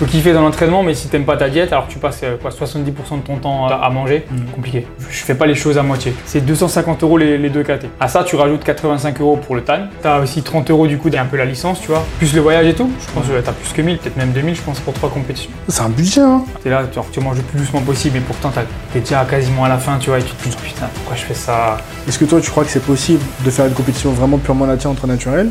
peux kiffer dans l'entraînement, mais si t'aimes pas ta diète, alors tu passes euh, quoi, 70% de ton temps à, manger, Mm. compliqué. Je fais pas les choses à moitié. C'est 250 euros les, les deux KT. À ça, tu rajoutes 85 euros pour le TAN. T'as aussi 30 euros du coup, un peu la licence, tu vois. Plus le voyage et tout. Je pense que t'as plus que 1000, peut-être même 2000, je pense, pour trois compétitions. C'est un budget, hein T'es là, genre, tu manges le plus doucement possible, et pourtant t'es déjà quasiment à la fin, tu vois, et tu te dis, putain, pourquoi je fais ça? Est-ce que toi, tu crois que c'est possible de faire une compétition vraiment purement nature entre naturels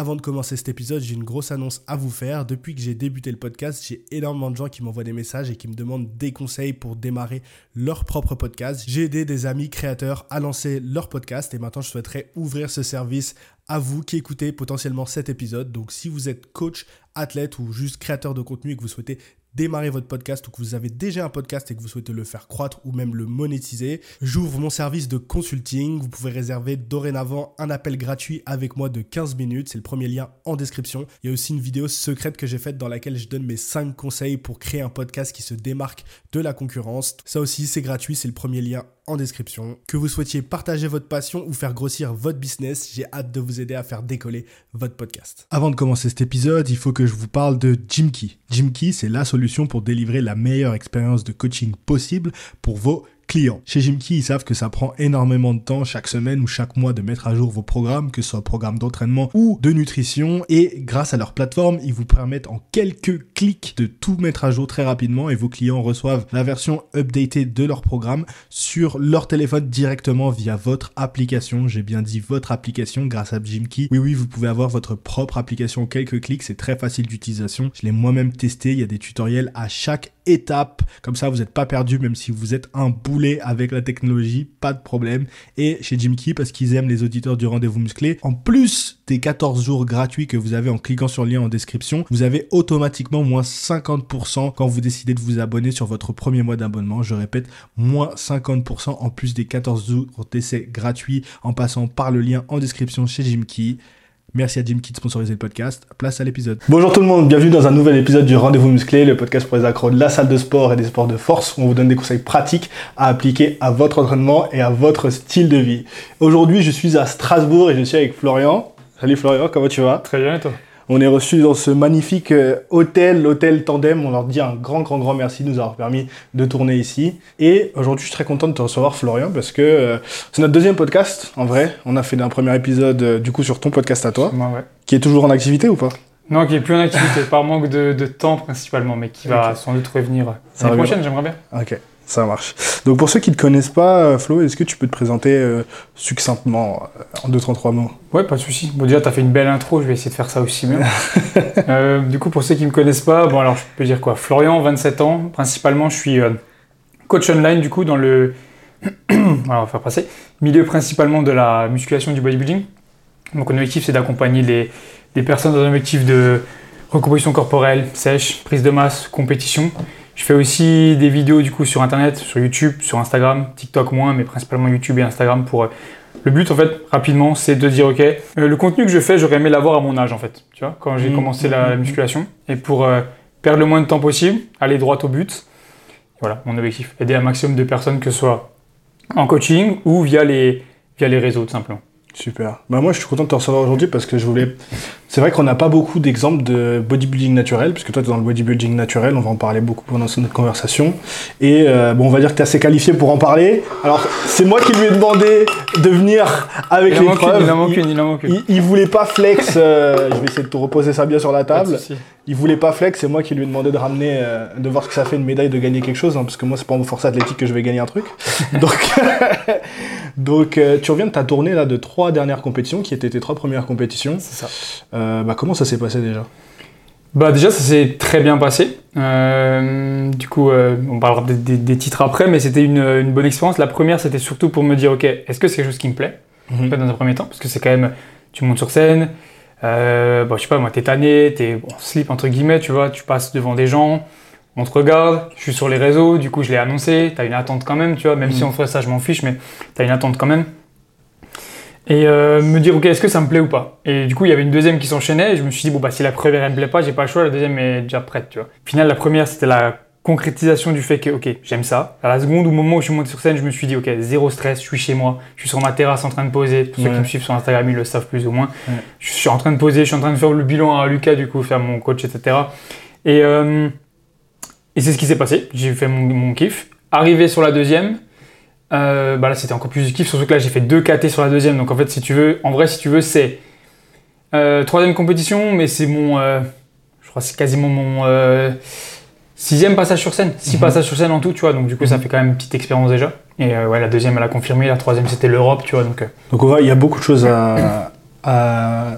Avant de commencer cet épisode, j'ai une grosse annonce à vous faire. Depuis que j'ai débuté le podcast, j'ai énormément de gens qui m'envoient des messages et qui me demandent des conseils pour démarrer leur propre podcast. J'ai aidé des amis créateurs à lancer leur podcast et maintenant je souhaiterais ouvrir ce service à vous qui écoutez potentiellement cet épisode. Donc si vous êtes coach, athlète ou juste créateur de contenu et que vous souhaitez démarrer votre podcast ou que vous avez déjà un podcast et que vous souhaitez le faire croître ou même le monétiser, j'ouvre mon service de consulting. Vous pouvez réserver dorénavant un appel gratuit avec moi de 15 minutes. C'est le premier lien en description. Il y a aussi une vidéo secrète que j'ai faite dans laquelle je donne mes 5 conseils pour créer un podcast qui se démarque de la concurrence. Ça aussi, c'est gratuit. C'est le premier lien description. Que vous souhaitiez partager votre passion ou faire grossir votre business, j'ai hâte de vous aider à faire décoller votre podcast. Avant de commencer cet épisode, il faut que je vous parle de Jimkey. Jimkey, c'est la solution pour délivrer la meilleure expérience de coaching possible pour vos clients. Chez Jimkey, ils savent que ça prend énormément de temps chaque semaine ou chaque mois de mettre à jour vos programmes, que ce soit programme d'entraînement ou de nutrition. Et grâce à leur plateforme, ils vous permettent en quelques clics de tout mettre à jour très rapidement et vos clients reçoivent la version updatée de leur programme sur leur téléphone directement via votre application. J'ai bien dit votre application grâce à Jimkey. Oui, oui, vous pouvez avoir votre propre application en quelques clics. C'est très facile d'utilisation. Je l'ai moi-même testé. Il y a des tutoriels à chaque étape. Comme ça, vous n'êtes pas perdu, même si vous êtes un boulet avec la technologie, pas de problème. Et chez Jimkey, parce qu'ils aiment les auditeurs du rendez-vous musclé, en plus des 14 jours gratuits que vous avez en cliquant sur le lien en description, vous avez automatiquement moins 50% quand vous décidez de vous abonner sur votre premier mois d'abonnement. Je répète, moins 50% en plus des 14 jours d'essai gratuits en passant par le lien en description chez Jimkey. Merci à Jimkey de sponsoriser le podcast. Place à l'épisode. Bonjour tout le monde, bienvenue dans un nouvel épisode du Rendez-vous Musclé, le podcast pour les accros de la salle de sport et des sports de force où on vous donne des conseils pratiques à appliquer à votre entraînement et à votre style de vie. Aujourd'hui, je suis à Strasbourg et je suis avec Florian. Salut Florian, comment tu vas? Très bien, et toi? On est reçu dans ce magnifique euh, hôtel, l'hôtel Tandem. On leur dit un grand, grand, grand merci de nous avoir permis de tourner ici. Et aujourd'hui, je suis très content de te recevoir, Florian, parce que euh, c'est notre deuxième podcast, en vrai. On a fait un premier épisode, euh, du coup, sur ton podcast à toi, Moi, ouais. qui est toujours en activité ou pas? Non, qui est plus en activité, par manque de, de temps principalement, mais qui va sans doute revenir l'année prochaine, j'aimerais bien. Ok, ça marche. Donc, pour ceux qui ne te connaissent pas, euh, Flo, est-ce que tu peux te présenter euh, succinctement, euh, en deux, trois, trois mots? Ouais, pas de souci. Bon, déjà, t'as fait une belle intro, je vais essayer de faire ça aussi bien. Euh, du coup, pour ceux qui me connaissent pas, bon, alors je peux dire quoi? Florian, 27 ans. Principalement, je suis euh, coach online, du coup, dans le. voilà, on va faire passer. Milieu principalement de la musculation du bodybuilding. Donc, mon objectif, c'est d'accompagner les, les personnes dans un objectif de recomposition corporelle, sèche, prise de masse, compétition. Je fais aussi des vidéos du coup sur internet, sur YouTube, sur Instagram, TikTok moins, mais principalement YouTube et Instagram pour euh, le but, en fait, rapidement, c'est de dire, OK, euh, le contenu que je fais, j'aurais aimé l'avoir à mon âge, en fait, tu vois, quand j'ai Mhm, commencé mhm, la mhm. musculation. Et pour euh, perdre le moins de temps possible, aller droit au but. Voilà, mon objectif. Aider un maximum de personnes, que ce soit en coaching ou via les, via les réseaux, tout simplement. Super. Bah moi, je suis content de te recevoir aujourd'hui parce que je voulais. C'est vrai qu'on n'a pas beaucoup d'exemples de bodybuilding naturel, puisque toi, tu es dans le bodybuilding naturel, on va en parler beaucoup pendant notre conversation. Et euh, bon, on va dire que tu es assez qualifié pour en parler. Alors, c'est moi qui lui ai demandé de venir avec Il une, l'épreuve. il en manque une, il en manque une. Il, il voulait pas flex, euh, je vais essayer de te reposer ça bien sur la table. Il voulait pas flex, c'est moi qui lui ai demandé de ramener, euh, de voir ce que ça fait une médaille, de gagner quelque chose, hein, parce que moi c'est pas en force athlétique que je vais gagner un truc. donc, donc tu reviens de ta tournée là de trois dernières compétitions, qui étaient tes trois premières compétitions. C'est ça. Euh, bah, comment ça s'est passé déjà? Bah déjà, ça s'est très bien passé. Euh, du coup, euh, on parlera des, des titres après, mais c'était une, une bonne expérience. La première, c'était surtout pour me dire, ok, est-ce que c'est quelque chose qui me plaît? Fait, dans un premier temps, parce que c'est quand même, tu montes sur scène, euh, bon, je sais pas, moi, t'es tanné, t'es en slip, entre guillemets, tu vois, tu passes devant des gens, on te regarde, je suis sur les réseaux, du coup, je l'ai annoncé, t'as une attente quand même, tu vois, même Mhm. si on ferait ça, je m'en fiche, mais t'as une attente quand même. Et euh, me dire, ok, est-ce que ça me plaît ou pas? Et du coup, il y avait une deuxième qui s'enchaînait, et je me suis dit, bon, bah, si la première, elle me plaît pas, j'ai pas le choix, la deuxième est déjà prête, tu vois. Au final, la première, c'était la concrétisation du fait que, ok, j'aime ça. À la seconde, au moment où je suis monté sur scène, je me suis dit, ok, zéro stress, je suis chez moi, je suis sur ma terrasse en train de poser. Pour ceux Ouais. qui me suivent sur Instagram, ils le savent plus ou moins. Ouais. Je suis en train de poser, je suis en train de faire le bilan à Lucas, du coup, faire mon coach, etc. Et, euh, et c'est ce qui s'est passé. J'ai fait mon, mon kiff. Arrivé sur la deuxième, euh, bah là, c'était encore plus du kiff, surtout que là, j'ai fait deux KT sur la deuxième. Donc, en fait, si tu veux, en vrai, si tu veux, c'est euh, troisième compétition, mais c'est mon. euh, je crois c'est quasiment mon. euh, Sixième passage sur scène, six Mhm. passages sur scène en tout, tu vois, donc du coup ça Mhm. fait quand même une petite expérience déjà. Et euh, ouais, la deuxième elle a confirmé, la troisième c'était l'Europe, tu vois, donc Donc on voit, il y a beaucoup de choses à, à-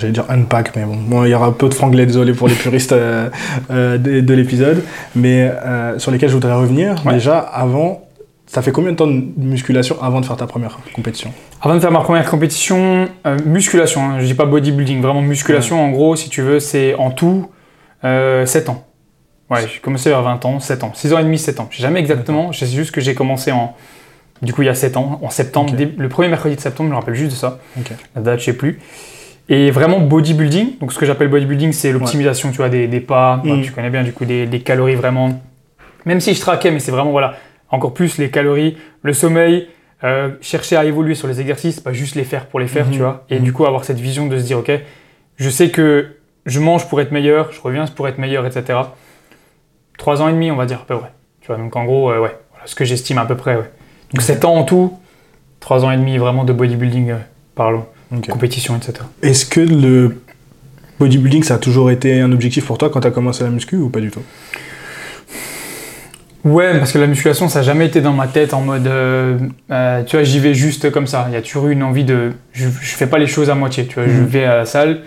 j'allais dire unpack, mais bon, bon, il y aura un peu de franglais, désolé pour les puristes euh, euh, de, de l'épisode, mais euh, sur lesquels je voudrais revenir. Ouais. Déjà, avant, ça fait combien de temps de musculation avant de faire ta première compétition Avant de faire ma première compétition, euh, musculation, hein, je dis pas bodybuilding, vraiment musculation, en gros, si tu veux, c'est en tout euh, 7 ans. Ouais, j'ai commencé vers 20 ans, 7 ans, 6 ans et demi, 7 ans. Je sais jamais exactement, je sais juste que j'ai commencé en. Du coup, il y a 7 ans, en septembre, le premier mercredi de septembre, je me rappelle juste de ça. La date, je sais plus. Et vraiment bodybuilding, donc ce que j'appelle bodybuilding, c'est l'optimisation, tu vois, des, des pas, bah, Mhm. tu connais bien, du coup, des, des calories vraiment. Même si je traquais, mais c'est vraiment, voilà, encore plus les calories, le sommeil, euh, chercher à évoluer sur les exercices, pas juste les faire pour les faire, Mhm. tu vois. Et Mhm. du coup, avoir cette vision de se dire, ok, je sais que je mange pour être meilleur, je reviens pour être meilleur, etc. Trois ans et demi, on va dire, à peu près. Tu vois, donc en gros, euh, ouais, voilà ce que j'estime à peu près, ouais. Donc Ok. 7 ans en tout, trois ans et demi vraiment de bodybuilding, euh, parlons, Ok. compétition, etc. Est-ce que le bodybuilding, ça a toujours été un objectif pour toi quand tu as commencé la muscu ou pas du tout? Ouais, parce que la musculation, ça n'a jamais été dans ma tête en mode, euh, euh, tu vois, j'y vais juste comme ça. Il y a toujours eu une envie de, je, je fais pas les choses à moitié. Tu vois, je Mhm. vais à la salle,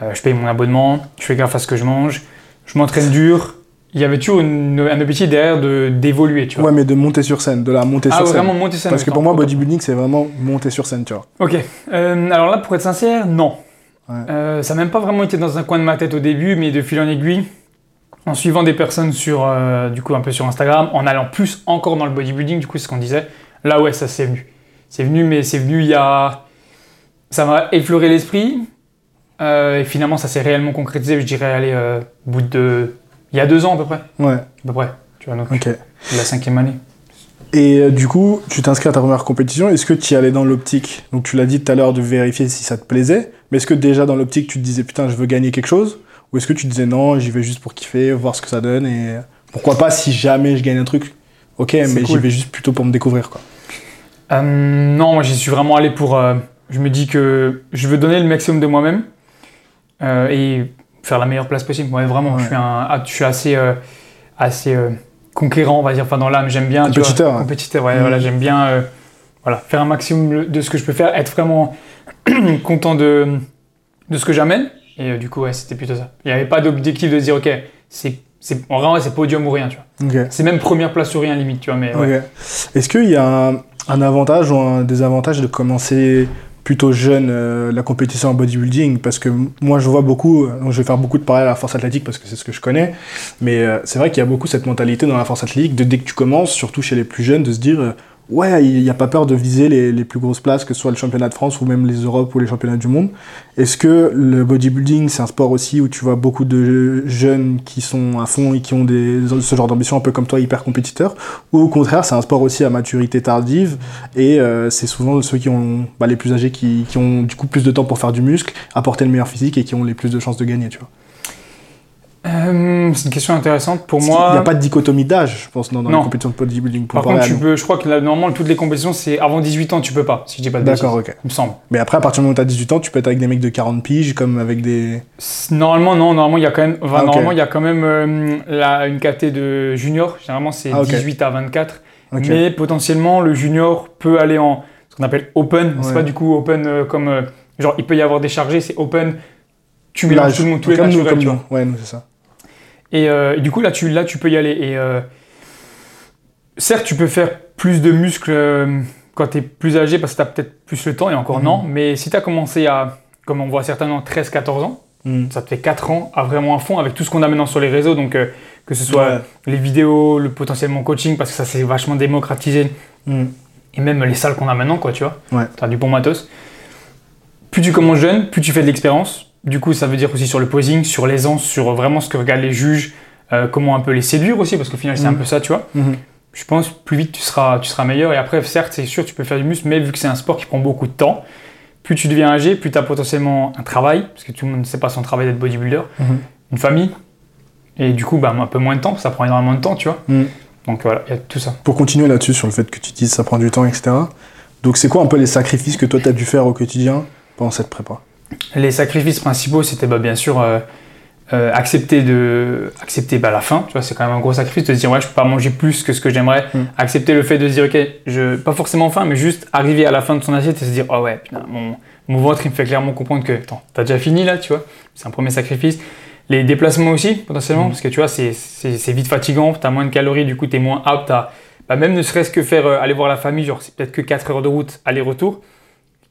euh, je paye mon abonnement, je fais gaffe à ce que je mange, je m'entraîne dur. Il y avait toujours une- un objectif derrière de d'évoluer, tu vois. Ouais, mais de monter sur scène, de la montée ah, sur ouais, scène. vraiment monter ça. Parce que pour moi, bodybuilding, c'est vraiment monter sur scène, tu vois. Ok. Euh, alors là, pour être sincère, non. Ouais. Euh, ça n'a même pas vraiment été dans un coin de ma tête au début, mais de fil en aiguille, en suivant des personnes sur, euh, du coup, un peu sur Instagram, en allant plus encore dans le bodybuilding, du coup, c'est ce qu'on disait. Là, ouais, ça c'est venu. C'est venu, mais c'est venu il y a. Ça m'a effleuré l'esprit. euh, et finalement, ça s'est réellement concrétisé, je dirais, allez, euh, au bout de. Il y a deux ans à peu près. Ouais, À peu près. Tu vois, donc, ok. la cinquième année. Et du coup, tu t'inscris à ta première compétition. Est-ce que tu y allais dans l'optique? Donc, tu l'as dit tout à l'heure de vérifier si ça te plaisait. Mais est-ce que déjà dans l'optique, tu te disais putain, je veux gagner quelque chose? Ou est-ce que tu disais non, j'y vais juste pour kiffer, voir ce que ça donne et pourquoi pas si jamais je gagne un truc Ok, mais j'y vais juste plutôt pour me découvrir quoi. Euh, non, moi j'y suis vraiment allé pour. euh, je me dis que je veux donner le maximum de moi-même euh, et faire la meilleure place possible. Ouais, vraiment, Ouais. je suis, un, ah, je suis assez, assez conquérant, on va dire. Enfin, dans l'âme, j'aime bien. tu vois, Compétiteur, ouais. compétiteur, voilà, j'aime bien voilà, faire un maximum de ce que je peux faire, être vraiment content de, de ce que j'amène. Et euh, du coup, ouais, c'était plutôt ça. Il n'y avait pas d'objectif de dire, ok, c'est, en vrai, c'est podium ou rien, tu vois. C'est même première place ou rien, limite, tu vois. Mais ouais. Est-ce qu'il y a un, un avantage ou un désavantage de commencer plutôt jeune euh, la compétition en bodybuilding? Parce que moi, je vois beaucoup, euh, je vais faire beaucoup de parallèles à la force athlétique parce que c'est ce que je connais, mais euh, c'est vrai qu'il y a beaucoup cette mentalité dans la force athlétique de dès que tu commences, surtout chez les plus jeunes, de se dire euh, ouais, il n'y a pas peur de viser les, les plus grosses places, que ce soit le championnat de France ou même les Europes ou les championnats du monde. Est-ce que le bodybuilding, c'est un sport aussi où tu vois beaucoup de jeunes qui sont à fond et qui ont ce genre d'ambition un peu comme toi, hyper compétiteurs? Ou au contraire, c'est un sport aussi à maturité tardive et euh, c'est souvent ceux qui ont bah, les plus âgés qui, qui ont du coup plus de temps pour faire du muscle, apporter le meilleur physique et qui ont les plus de chances de gagner, tu vois? Euh, c'est une question intéressante. Pour Il moi. n'y a pas de dichotomie d'âge, je pense, dans, dans Non. les compétitions de bodybuilding. Par contre, tu peux, je crois que là, normalement, toutes les compétitions, c'est avant 18 ans, tu peux pas, si je dis pas de. D'accord, ok. Il me semble. Mais après, à partir du moment où tu as 18 ans, tu peux être avec des mecs de 40 piges, comme avec des. Normalement, non. Normalement, il y a quand même, enfin, Ah, normalement, il y a quand même euh, la- une caté de junior. Généralement, c'est Ah, ok. 18 à 24. Ok. Mais potentiellement, le junior peut aller en ce qu'on appelle open. C'est Ouais. pas du coup open euh, comme. euh, genre, il peut y avoir des chargés, c'est open. Tu mélanges tout le monde, tous les comme nous, naturels, comme nous. Ouais, nous, c'est ça. Et, euh, et du coup, là tu, là, tu peux y aller. Et euh, certes, tu peux faire plus de muscles euh, quand tu es plus âgé parce que tu as peut-être plus le temps, et encore Mhm. non. Mais si tu as commencé à, comme on voit certainement, 13-14 ans, Hmm. ça te fait 4 ans à vraiment à fond avec tout ce qu'on a maintenant sur les réseaux. Donc, euh, que ce soit Ouais. les vidéos, le potentiellement coaching, parce que ça s'est vachement démocratisé. Hmm. Et même les salles qu'on a maintenant, quoi, tu vois. Ouais. Tu as du bon matos. Plus tu commences jeune, plus tu fais de l'expérience. Du coup, ça veut dire aussi sur le posing, sur l'aisance, sur vraiment ce que regardent les juges, euh, comment un peu les séduire aussi, parce qu'au final, c'est un Mhm. peu ça, tu vois. Mhm. Je pense plus vite tu seras, tu seras meilleur. Et après, certes, c'est sûr, tu peux faire du muscle, mais vu que c'est un sport qui prend beaucoup de temps, plus tu deviens âgé, plus tu as potentiellement un travail, parce que tout le monde ne sait pas son travail d'être bodybuilder, Mhm. une famille, et du coup, bah, un peu moins de temps, ça prend énormément de temps, tu vois. Donc voilà, il y a tout ça. Pour continuer là-dessus, sur le fait que tu dises ça prend du temps, etc. Donc, c'est quoi un peu les sacrifices que toi, tu as dû faire au quotidien pendant cette prépa? Les sacrifices principaux, c'était bah, bien sûr euh, euh, accepter, de, accepter bah, la faim. Tu vois, c'est quand même un gros sacrifice de se dire ouais, je peux pas manger plus que ce que j'aimerais. Mm. Accepter le fait de se dire ok, je, pas forcément faim, mais juste arriver à la fin de son assiette et se dire oh ouais, putain, mon, mon ventre il me fait clairement comprendre que attends, t'as déjà fini là, tu vois. C'est un premier sacrifice. Les déplacements aussi, potentiellement, Mm. parce que tu vois, c'est- c'est c'est vite fatigant, t'as moins de calories, du coup, t'es moins apte à. bah, même ne serait-ce que faire euh, aller voir la famille, genre c'est peut-être que 4 heures de route aller-retour.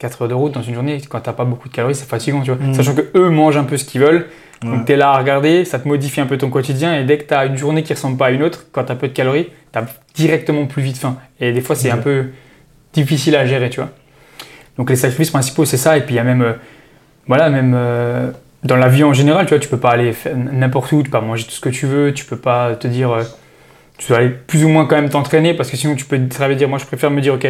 4 heures de route dans une journée, quand t'as pas beaucoup de calories, c'est fatigant, tu vois. Mm. Sachant que eux mangent un peu ce qu'ils veulent. Ouais. Donc t'es là à regarder, ça te modifie un peu ton quotidien. Et dès que t'as une journée qui ressemble pas à une autre, quand t'as peu de calories, t'as directement plus vite faim. Et des fois, c'est un peu difficile à gérer, tu vois. Donc les sacrifices principaux, c'est ça. Et puis il y a même, euh, voilà, même euh, dans la vie en général, tu vois, tu peux pas aller n'importe où, tu peux pas manger tout ce que tu veux, tu peux pas te dire, euh, tu dois aller plus ou moins quand même t'entraîner parce que sinon tu peux bien dire, moi je préfère me dire, ok,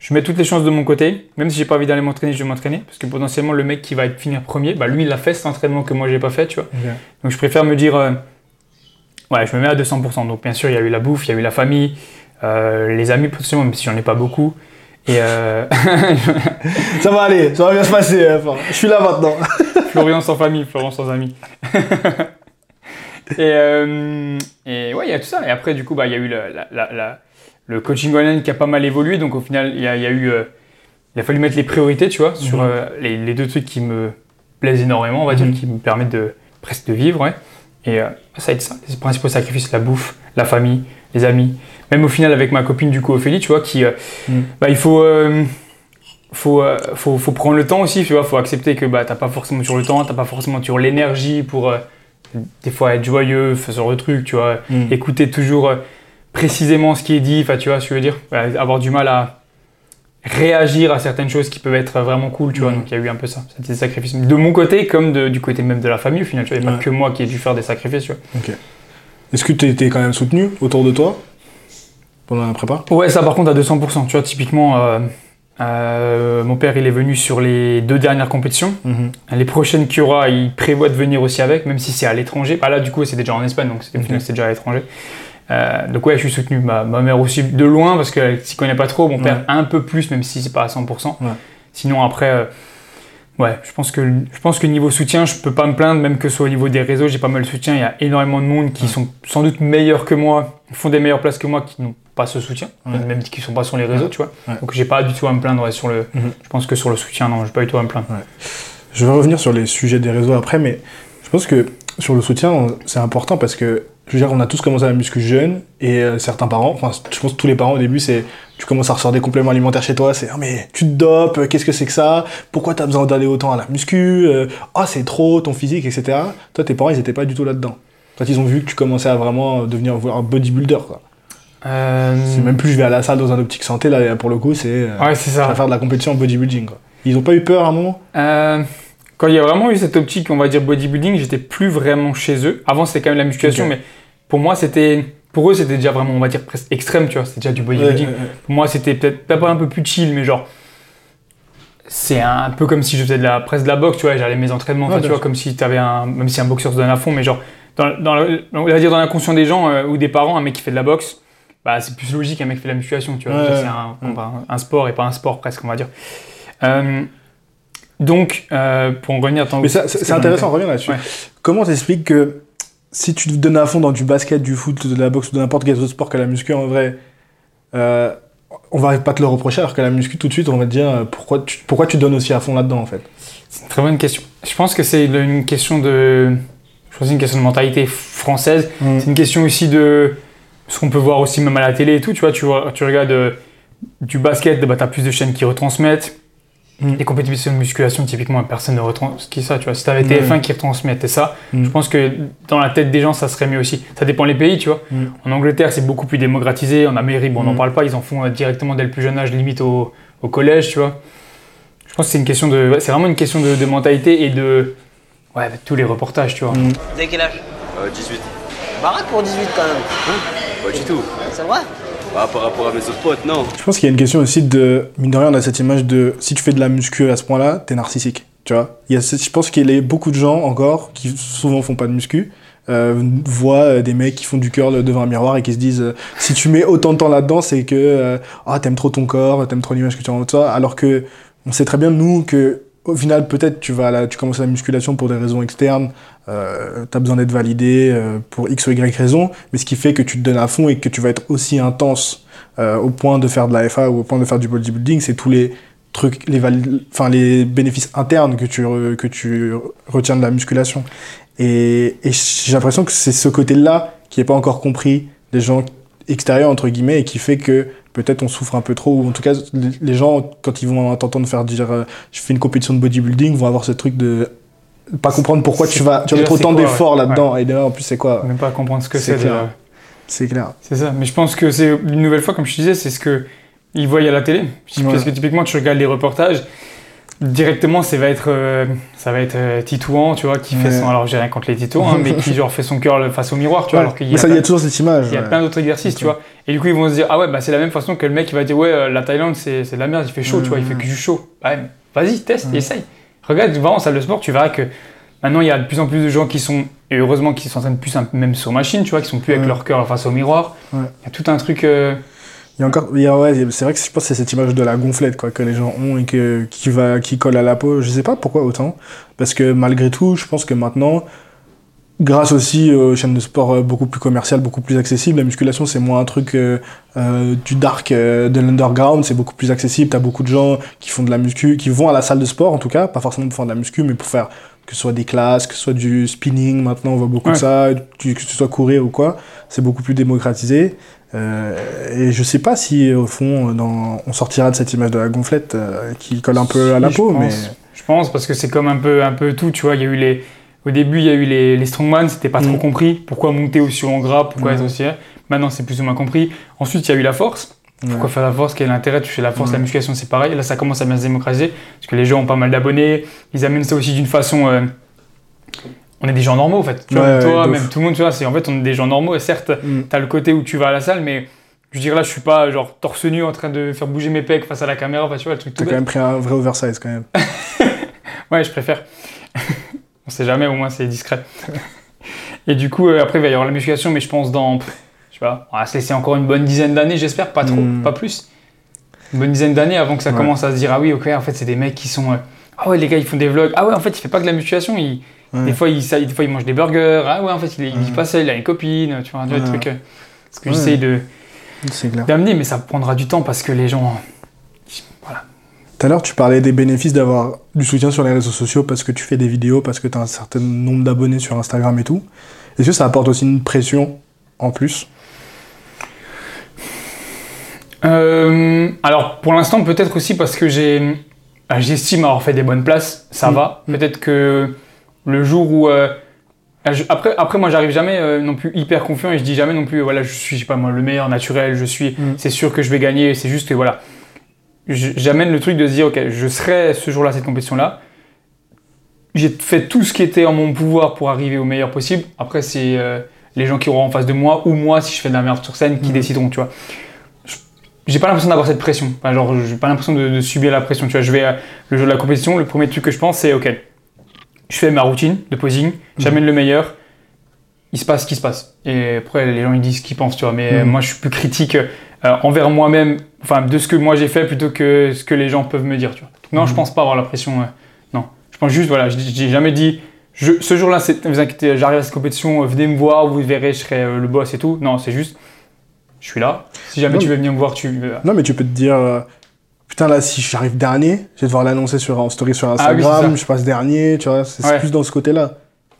je mets toutes les chances de mon côté, même si j'ai pas envie d'aller m'entraîner, je vais m'entraîner parce que potentiellement le mec qui va finir premier, bah lui il a fait cet entraînement que moi j'ai pas fait, tu vois. Donc je préfère me dire, euh, ouais, je me mets à 200%. Donc bien sûr, il y a eu la bouffe, il y a eu la famille, euh, les amis potentiellement, même si j'en ai pas beaucoup. Et euh, Ça va aller, ça va bien se passer. enfin, je suis là maintenant. Florian sans famille, Florian sans amis. et, euh, et ouais, il y a tout ça. Et après, du coup, bah, il y a eu la- la- la- la- le coaching online qui a pas mal évolué. Donc au final, il y a, il y a eu, euh, il a fallu mettre les priorités, tu vois, sur Mhm. euh, les, les deux trucs qui me plaisent énormément, on va dire, Mhm. qui me permettent de presque de vivre. Ouais. Et euh, ça a été ça, les principaux sacrifices, la bouffe, la famille, les amis. Même au final, avec ma copine, du coup, Ophélie, tu vois, qui, Mhm. bah, il faut, faut, euh, faut, faut prendre le temps aussi, tu vois, faut accepter que bah, t'as pas forcément sur le temps, t'as pas forcément sur l'énergie pour euh, des fois être joyeux, faire ce genre de truc, tu vois, Mm. écouter toujours euh, précisément ce qui est dit, enfin, tu vois ce que je veux dire, avoir du mal à réagir à certaines choses qui peuvent être vraiment cool, tu vois, donc il y a eu un peu ça, c'était des sacrifices, de mon côté comme de- du côté même de la famille, au final, tu vois, il y a Ouais. pas que moi qui ai dû faire des sacrifices, tu vois. Ok. Est-ce que tu étais quand même soutenu autour de toi pendant la prépa? Ouais, ça par contre à 200%. Tu vois, typiquement, euh, euh, mon père il est venu sur les deux dernières compétitions. Mhm. Les prochaines qu'il y aura, il prévoit de venir aussi avec, même si c'est à l'étranger. Bah là, du coup, c'était déjà en Espagne, donc c'était déjà à l'étranger. Euh, donc ouais, je suis soutenu. Ma, ma mère aussi de loin parce qu'elle s'y connaît pas trop. Mon père Ouais. un peu plus, même si c'est pas à 100%. Ouais. Sinon après, euh, ouais, je pense que je pense que niveau soutien, je peux pas me plaindre, même que ce soit au niveau des réseaux, j'ai pas mal de soutien. Il y a énormément de monde qui Ouais. sont sans doute meilleurs que moi, font des meilleures places que moi, qui n'ont pas ce soutien, même qui sont pas sur les réseaux, tu vois. Donc j'ai pas du tout à me plaindre sur le. Mhm. Je pense que sur le soutien, non, j'ai pas du tout à me plaindre. Je vais revenir sur les sujets des réseaux après, mais je pense que sur le soutien, c'est important parce que, je veux dire, on a tous commencé à la muscu jeune et euh, certains parents, enfin, je pense que tous les parents au début, c'est tu commences à recevoir des compléments alimentaires chez toi, c'est ah mais tu te dopes, euh, qu'est-ce que c'est que ça? Pourquoi t'as besoin d'aller autant à la muscu Euh, Ah c'est trop ton physique, etc. Toi, tes parents, ils étaient pas du tout là-dedans. Quand ils ont vu que tu commençais à vraiment devenir un bodybuilder, quoi. C'est même plus je vais à la salle dans un optique santé, là, pour le coup, c'est Ouais, c'est je vais ça. faire de la compétition en bodybuilding, quoi. Ils ont pas eu peur à un moment? Quand il y a vraiment eu cette optique, on va dire bodybuilding, j'étais plus vraiment chez eux. Avant, c'était quand même la musculation, mais pour moi, c'était. Pour eux, c'était déjà vraiment, on va dire, presque extrême, tu vois. C'était déjà du bodybuilding. Ouais, ouais, ouais. Pour moi, c'était peut-être pas un peu plus chill, mais genre. C'est un peu comme si je faisais de la, presque de la boxe, tu vois. J'allais mes entraînements, tu vois, comme si tu avais un. Même si un boxeur se donne à fond, mais genre. Dans, dans le- on va dire dans l'inconscient des gens euh, ou des parents, un mec qui fait de la boxe, bah, c'est plus logique qu'un mec qui fait de la musculation, tu vois. C'est un, Mm. un- sport et pas un sport, presque, on va dire. Euh, donc, euh, pour en revenir, attends, Mais c'est intéressant, étais reviens là-dessus. Comment t'expliques que si tu te donnes à fond dans du basket, du foot, de la boxe ou de n'importe quel autre sport que la muscu, en vrai, euh, on va pas te le reprocher, alors que la muscu, tout de suite, on va te dire euh, pourquoi tu, pourquoi tu donnes aussi à fond là-dedans, en fait. C'est une très bonne question. Je pense que c'est une question de. Je pense que c'est une question de mentalité française. C'est une question aussi de ce qu'on peut voir aussi même à la télé et tout. Tu vois, tu, vois, tu regardes euh, du basket, bah, tu as plus de chaînes qui retransmettent. Mm. Les compétitions de musculation, typiquement, personne ne retransmet ça. Tu vois, si tu avais Ouais. TF1 qui retransmettait ça, Mm. je pense que dans la tête des gens, ça serait mieux aussi. Ça dépend les pays, tu vois. Mm. En Angleterre, c'est beaucoup plus démocratisé. En Amérique, bon, on n'en parle pas. Ils en font euh, directement dès le plus jeune âge, limite au, au collège, tu vois. Je pense que c'est une question de. c'est vraiment une question de, de mentalité et de. Ouais, de tous les reportages, tu vois. Vous avez quel âge? Euh, 18. Baraque pour 18 quand même. Pas du tout. C'est vrai? Bah, par rapport à mes autres potes, non. Je pense qu'il y a une question aussi de, mine de rien, on a cette image de si tu fais de la muscu à ce point-là, t'es narcissique. Tu vois il y a, Je pense qu'il y a beaucoup de gens encore qui souvent font pas de muscu. Euh, voient euh, des mecs qui font du curl devant un miroir et qui se disent euh, si tu mets autant de temps là-dedans c'est que euh, ah t'aimes trop ton corps t'aimes trop l'image que tu as de toi alors que on sait très bien nous que au final peut-être tu vas à la- tu commences la musculation pour des raisons externes euh, t'as besoin d'être validé euh, pour x ou y raison mais ce qui fait que tu te donnes à fond et que tu vas être aussi intense euh, au point de faire de la FA ou au point de faire du bodybuilding, c'est tous les trucs, les, enfin, les bénéfices internes que tu, que tu retiens de la musculation. Et, et j'ai l'impression que c'est ce côté-là qui n'est pas encore compris des gens extérieurs, entre guillemets, et qui fait que peut-être on souffre un peu trop, ou en tout cas, les- les gens, quand ils vont t'entendre faire dire euh, je fais une compétition de bodybuilding, vont avoir ce truc de pas comprendre pourquoi tu vas, tu vas mettre autant d'efforts ouais. là-dedans. Et d'ailleurs, en plus, c'est quoi Même pas comprendre ce que C'est c'est. clair. C'est clair. C'est ça. Mais je pense que c'est une nouvelle fois, comme je te disais, c'est ce que ils voient à la télé. Ouais. Parce que typiquement, tu regardes les reportages, directement, ça va être, euh, ça va être euh, Titouan, tu vois, qui fait Ouais. son. Alors, j'ai rien contre les Titouans, hein, mais qui genre fait son curl face au miroir, tu vois, Ouais. alors qu'il y a ça, il y a plein- toujours cette image. il y a ouais. plein d'autres exercices, tu vois. Et du coup, ils vont se dire, ah ouais, bah c'est la même façon que le mec qui va dire, ouais, euh, la Thaïlande, c'est de la merde, il fait chaud, tu vois, il fait que du chaud. Ouais, mais vas-y, teste, Ouais. essaye. Regarde, en salle de sport, tu verras que maintenant, il y a de plus en plus de gens qui sont, et heureusement, qui s'entraînent plus même sur machine, tu vois, qui sont plus avec Ouais. leur cœur face au miroir. Il Ouais. y a tout un truc. euh, Il y a encore, il y a- ouais, c'est vrai que je pense que c'est cette image de la gonflette quoi, que les gens ont et que, qui, va, qui colle à la peau. Je sais pas pourquoi autant. Parce que malgré tout, je pense que maintenant, grâce aussi aux chaînes de sport euh, beaucoup plus commerciales, beaucoup plus accessibles, la musculation c'est moins un truc euh, euh, du dark, euh, de l'underground, c'est beaucoup plus accessible. T'as beaucoup de gens qui font de la muscu, qui vont à la salle de sport en tout cas, pas forcément pour faire de la muscu, mais pour faire que ce soit des classes, que ce soit du spinning, maintenant on voit beaucoup de ça, que ce soit courir ou quoi, c'est beaucoup plus démocratisé. Et je sais pas si au fond dans- on sortira de cette image de la gonflette qui colle un peu à la peau, je mais. Je pense parce que c'est comme un peu, un peu tout, tu vois. Il y a eu les, au début, il y a eu les, les strongman, c'était pas trop Mm. compris. Pourquoi monter aussi en gras, pourquoi être aussi. Maintenant, c'est plus ou moins compris. Ensuite, il y a eu la force. Pourquoi faire la force? Quel est l'intérêt Tu fais la force, Ouais. la musculation, c'est pareil. Là, ça commence à bien se démocratiser parce que les gens ont pas mal d'abonnés. Ils amènent ça aussi d'une façon. euh, on est des gens normaux en fait. Tu vois, Ouais, toi, même tout le monde, tu vois, c'est en fait on est des gens normaux. Et certes, Mm. t'as le côté où tu vas à la salle, mais je veux dire là, je suis pas genre torse nu en train de faire bouger mes pecs face à la caméra. Enfin, tu vois, le truc T'as quand même pris un vrai oversize quand même. Ouais, je préfère. on sait jamais, au moins c'est discret. Et du coup, euh, après, il va y avoir la musculation, mais je pense dans. Je sais pas, on va se laisser encore une bonne dizaine d'années, j'espère, pas trop, Mm. pas plus. Une bonne dizaine d'années avant que ça Ouais. commence à se dire, ah oui, ok, en fait, c'est des mecs qui sont. euh, Ah ouais, les gars, ils font des vlogs. Ah ouais, en fait, il fait pas que de la musculation, il- Ouais. des, fois, il, ça- des fois, il mange des burgers. Ah ouais, en fait, il, il Ouais. pas ça, il a une copine, tu vois, tu vois, le Ouais. truc. euh, Ce que Ouais. j'essaye de d'amener, mais ça prendra du temps parce que les gens. Tout à l'heure, tu parlais des bénéfices d'avoir du soutien sur les réseaux sociaux parce que tu fais des vidéos, parce que tu as un certain nombre d'abonnés sur Instagram et tout. Est-ce que ça apporte aussi une pression en plus? Euh, alors pour l'instant peut-être aussi parce que j'ai ah, j'estime avoir fait des bonnes places, ça Mm. va. Peut-être que le jour où euh, ah, je- après après moi j'arrive jamais euh, non plus hyper confiant et je dis jamais non plus voilà je suis je sais pas moi le meilleur naturel, je suis Mm. c'est sûr que je vais gagner, c'est juste que voilà j'amène le truc de se dire ok je serai ce jour-là cette compétition là. J'ai fait tout ce qui était en mon pouvoir pour arriver au meilleur possible. Après c'est euh, les gens qui auront en face de moi ou moi si je fais de la merde sur scène qui Mm. décideront tu vois j'ai pas l'impression d'avoir cette pression. Enfin, genre, j'ai pas l'impression de, de subir la pression. Tu vois, je vais à- le jour de la compétition, le premier truc que je pense, c'est ok, je fais ma routine de posing, j'amène le meilleur, il se passe ce qui se passe. Et après, les gens ils disent ce qu'ils pensent, tu vois. Mais Mhm. moi, je suis plus critique euh, envers moi-même, enfin, de ce que moi j'ai fait plutôt que ce que les gens peuvent me dire, tu vois. Non, je Mhm. pense pas avoir la pression. euh, non, je pense juste, voilà, j'ai jamais dit. Je, ce jour-là, c'est- vous inquiétez, j'arrive à cette compétition, euh, venez me voir, vous verrez, je serai euh, le boss et tout. Non, c'est juste, je suis là. Si jamais Non, tu veux venir me voir, tu. Non, mais tu peux te dire, putain, là, si j'arrive dernier, je vais devoir l'annoncer sur, en story sur Ah oui, Instagram, je passe dernier, tu vois, c'est Ouais. plus dans ce côté-là.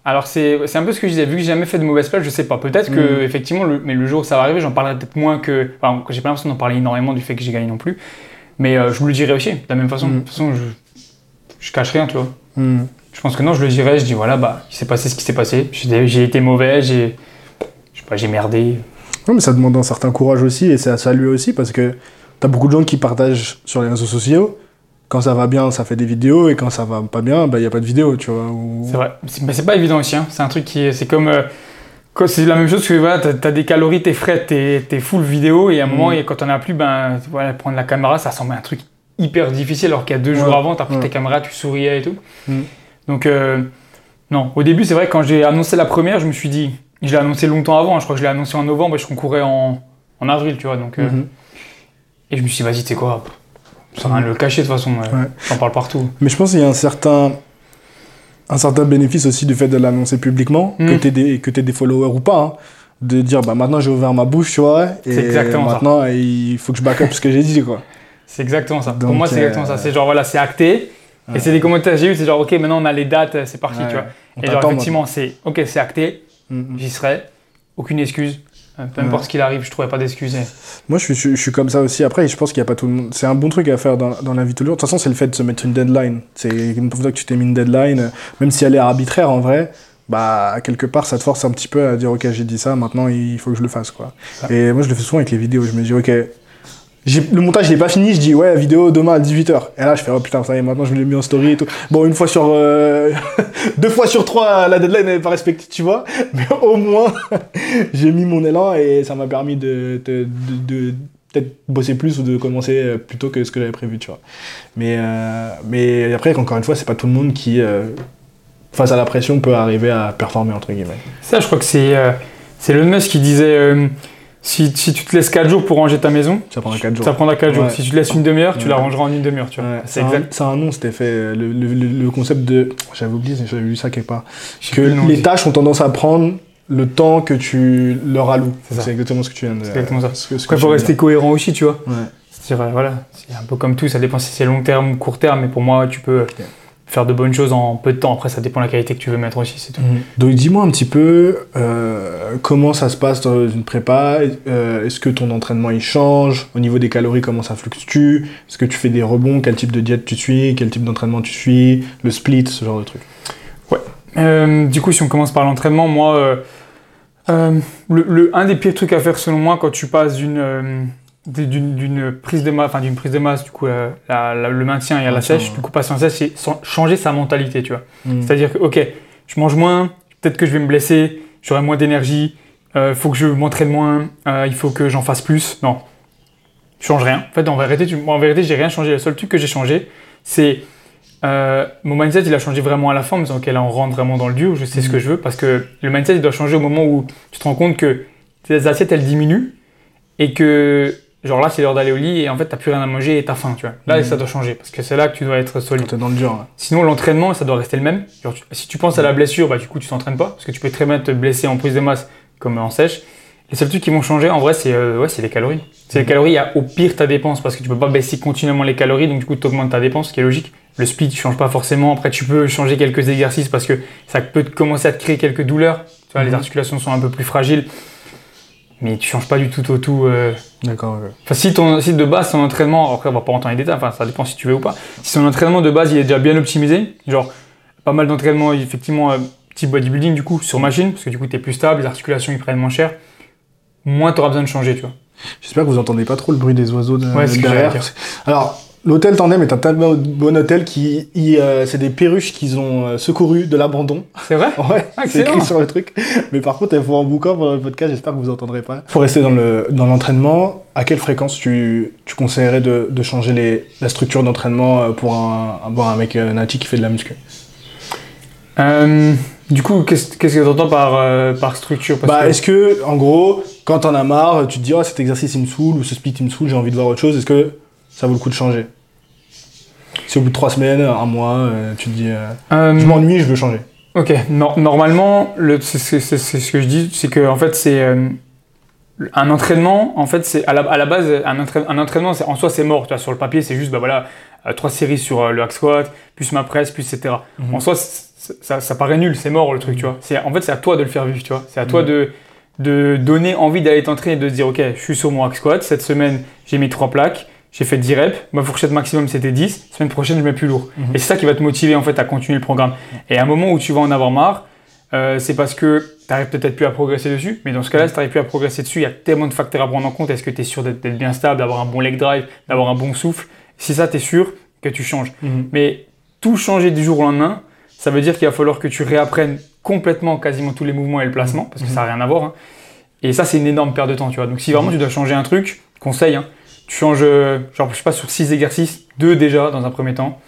Alors c'est c'est un peu ce que je disais, vu que j'ai jamais fait de mauvaise place, je sais pas. Peut-être que Mm. effectivement, le, mais le jour où ça va arriver, j'en parlerai peut-être moins que. Enfin, j'ai pas l'impression d'en parler énormément du fait que j'ai gagné non plus. Mais euh, je vous le dirai aussi, de la même façon. Mm. De toute façon, je, je cache rien, tu vois. Hmm. Je pense que non, je le dirai, je dis voilà, bah, il s'est passé ce qui s'est passé. J'ai j'ai été mauvais, j'ai. Je sais pas, j'ai merdé. Non, mais ça demande un certain courage aussi, et c'est à saluer aussi, parce que t'as beaucoup de gens qui partagent sur les réseaux sociaux. Quand ça va bien, ça fait des vidéos, et quand ça va pas bien, bah, y a pas de vidéo, tu vois. ou- C'est vrai. C'est- Mais c'est pas évident aussi, hein. C'est un truc qui. est- C'est comme. euh, c'est la même chose que voilà, t'as as des calories, t'es frais, t'es es full vidéo et à un Mm. moment, et quand t'en as plus, ben voilà, prendre la caméra, ça semble un truc hyper difficile alors qu'il y a deux jours avant, t'as pris Ouais. tes caméras, tu souriais et tout. Mm. Donc euh, non, au début, c'est vrai quand j'ai annoncé la première, je me suis dit, je l'ai annoncé longtemps avant, hein, je crois que je l'ai annoncé en novembre et je concourais en, en avril, tu vois. Donc, euh, Mhm. Et je me suis dit, vas-y, tu sais quoi, ça va de le cacher de toute façon, Ouais. j'en parle partout. Mais je pense qu'il y a un certain, un certain bénéfice aussi du fait de l'annoncer publiquement, Mm. que tu des, que t'aies des followers ou pas. hein. de dire, bah maintenant j'ai ouvert ma bouche, tu vois. Et C'est exactement ça. maintenant, il faut que je back up ce que j'ai dit, quoi. C'est exactement ça. Pour moi, c'est exactement euh, ça. C'est genre, voilà, c'est acté. Ouais. Et c'est des commentaires que j'ai eu, c'est genre, ok, maintenant on a les dates, c'est parti, Ouais. tu vois. On Et genre, effectivement, c'est, ok, c'est acté. Mm, mm. j'y serai, aucune excuse. Peu importe Ouais. ce qu'il arrive, je trouverai pas d'excuses. et- Moi, je suis, je, je suis comme ça aussi. Après, je pense qu'il n'y a pas tout le monde. C'est un bon truc à faire dans, dans la vie de tous les jours. De toute façon, c'est le fait de se mettre une deadline. C'est une fois que tu t'es mis une deadline, même si elle est arbitraire en vrai, bah, quelque part, ça te force un petit peu à dire, OK, j'ai dit ça, maintenant, il faut que je le fasse, quoi. Et moi, je le fais souvent avec les vidéos. Je me dis, OK, le montage, il est pas fini. Je dis, ouais, vidéo demain à 18h. Et là, je fais, oh putain, ça y est, maintenant, je me l'ai mis en story et tout. Bon, une fois sur. euh, deux fois sur trois, la deadline n'est pas respectée, tu vois. Mais au moins, j'ai mis mon élan et ça m'a permis de, peut-être bosser plus ou de commencer euh, plus tôt que ce que j'avais prévu, tu vois. Mais, euh, mais après, encore une fois, c'est pas tout le monde qui, face à la pression, peut arriver à performer, entre guillemets. Ça, je crois que c'est, euh, c'est qui disait, si, si tu te laisses 4 jours pour ranger ta maison, Ça prendra 4 jours. ça prendra 4 jours. Ouais. Si tu te laisses une demi-heure, tu la rangeras en une demi-heure, tu vois. Ouais, c'est exact. c'est un nom, c'était fait. Le, le- le- le concept de. J'avais oublié, j'avais lu ça quelque part. Que le les tâches ont tendance à prendre le temps que tu leur alloues. C'est exactement ce que tu viens de. C'est exactement ça. ce Après, de rester cohérent aussi, tu vois. dire. Ouais. C'est-à-dire, euh, voilà, c'est un peu comme tout, ça dépend si c'est long terme ou court terme, mais pour moi, tu peux faire de bonnes choses en peu de temps. Après, ça dépend de la qualité que tu veux mettre aussi, c'est tout. Donc dis-moi un petit peu euh, comment ça se passe dans une prépa? euh, Est-ce que ton entraînement il change? Au niveau des calories, comment ça fluctue? Est-ce que tu fais des rebonds? Quel type de diète tu suis? Quel type d'entraînement tu suis? Le split, ce genre de truc. Euh, du coup, si on commence par l'entraînement, moi, le, le- un des pires trucs à faire selon moi quand tu passes d'une d'une prise de masse, enfin d'une prise de masse, du coup, la- la- la- le maintien et à la sèche, ouais. du coup, passer en sèche, c'est changer sa mentalité, tu vois. Mm. C'est-à-dire que, ok, je mange moins, peut-être que je vais me blesser, j'aurai moins d'énergie, il faut que je m'entraîne moins, euh, il faut que j'en fasse plus. Non, je change rien. En fait, en vérité, tu, en vérité, j'ai rien changé. Le seul truc que j'ai changé, c'est euh, mon mindset, il a changé vraiment à la fin, en disant, ok, là, on rentre vraiment dans le dur, je sais ce que je veux, parce que le mindset, il doit changer au moment où tu te rends compte que tes assiettes, elles diminuent, et que, genre là, c'est l'heure d'aller au lit, et en fait, t'as plus rien à manger et t'as faim, tu vois. Là, Mhm. ça doit changer, parce que c'est là que tu dois être solide. T'es dans le dur. Sinon, l'entraînement, ça doit rester le même. Genre, tu- si tu penses à la blessure, bah, du coup, tu t'entraînes pas, parce que tu peux très bien te blesser en prise de masse comme en sèche. Les seuls trucs qui vont changer, en vrai, c'est euh, ouais, c'est les calories. C'est les calories, il y a au pire ta dépense, parce que tu peux pas baisser continuellement les calories, donc du coup, tu augmentes ta dépense, ce qui est logique. Le split, tu changes pas forcément. Après, tu peux changer quelques exercices, parce que ça peut commencer à te créer quelques douleurs. Tu vois, les articulations sont un peu plus fragiles. Mais tu changes pas du tout au tout. euh, D'accord. ouais. Enfin, si, ton, si de base ton entraînement, après on va pas rentrer dans les détails, enfin ça dépend si tu veux ou pas. Si ton entraînement de base il est déjà bien optimisé, genre pas mal d'entraînements effectivement euh, type bodybuilding du coup sur machine, parce que du coup tu es plus stable, les articulations ils prennent moins cher, moins tu auras besoin de changer, tu vois. J'espère que vous entendez pas trop le bruit des oiseaux de, Ouais, derrière. Alors, l'hôtel Tandem est un tellement bon hôtel qui, euh, c'est des perruches qu'ils ont euh, secouru de l'abandon. C'est vrai Ouais, Ah, c'est écrit sur le truc. Mais par contre, elles font en boucan pendant le podcast, j'espère que vous entendrez pas. Pour rester dans le dans l'entraînement, à quelle fréquence tu, tu conseillerais de, de changer les, la structure d'entraînement euh, pour un, un, bon, un mec euh, nati qui fait de la muscu? Euh, du coup, qu'est-ce qu'est-ce que tu entends par, euh, par structure? Parce Bah, que- est-ce que, en gros, quand t'en as marre, tu te dis, oh, cet exercice il me saoule, ou ce split il me saoule, j'ai envie de voir autre chose, est-ce que ça vaut le coup de changer Si au bout de trois semaines, un mois, euh, tu te dis, euh, Euh, je m'ennuie, je veux changer. Ok, no- normalement, le- c'est ce que je dis, c'est que en fait c'est euh, un entraînement. En fait, c'est à la, à la base un, entraîne- un entraînement, en soi c'est mort. Tu vois, sur le papier, c'est juste bah voilà euh, trois séries sur euh, le hack squat, plus ma presse, plus etc. Mhm. En soi, ça, ça paraît nul, c'est mort le truc, tu vois. En fait c'est à toi de le faire vivre, tu vois. C'est à toi Mhm. de de donner envie d'aller t'entraîner et de te dire ok, je suis sur mon hack squat cette semaine, j'ai mis trois plaques. J'ai fait 10 reps, ma fourchette maximum c'était 10, semaine prochaine je mets plus lourd. Mhm. Et c'est ça qui va te motiver en fait à continuer le programme. Et à un moment où tu vas en avoir marre, euh, c'est parce que tu n'arrives peut-être plus à progresser dessus. Mais dans ce cas-là, si tu n'arrives plus à progresser dessus, il y a tellement de facteurs à prendre en compte. Est-ce que tu es sûr d'être bien stable, d'avoir un bon leg drive, d'avoir un bon souffle? Si ça, tu es sûr que tu changes. Mais tout changer du jour au lendemain, ça veut dire qu'il va falloir que tu réapprennes complètement quasiment tous les mouvements et le placement, parce que ça n'a rien à voir. hein. Et ça, c'est une énorme perte de temps, tu vois. Donc si vraiment tu dois changer un truc, conseil, hein, tu changes, euh, genre, je sais pas, sur 6 exercices, 2 déjà dans un premier temps.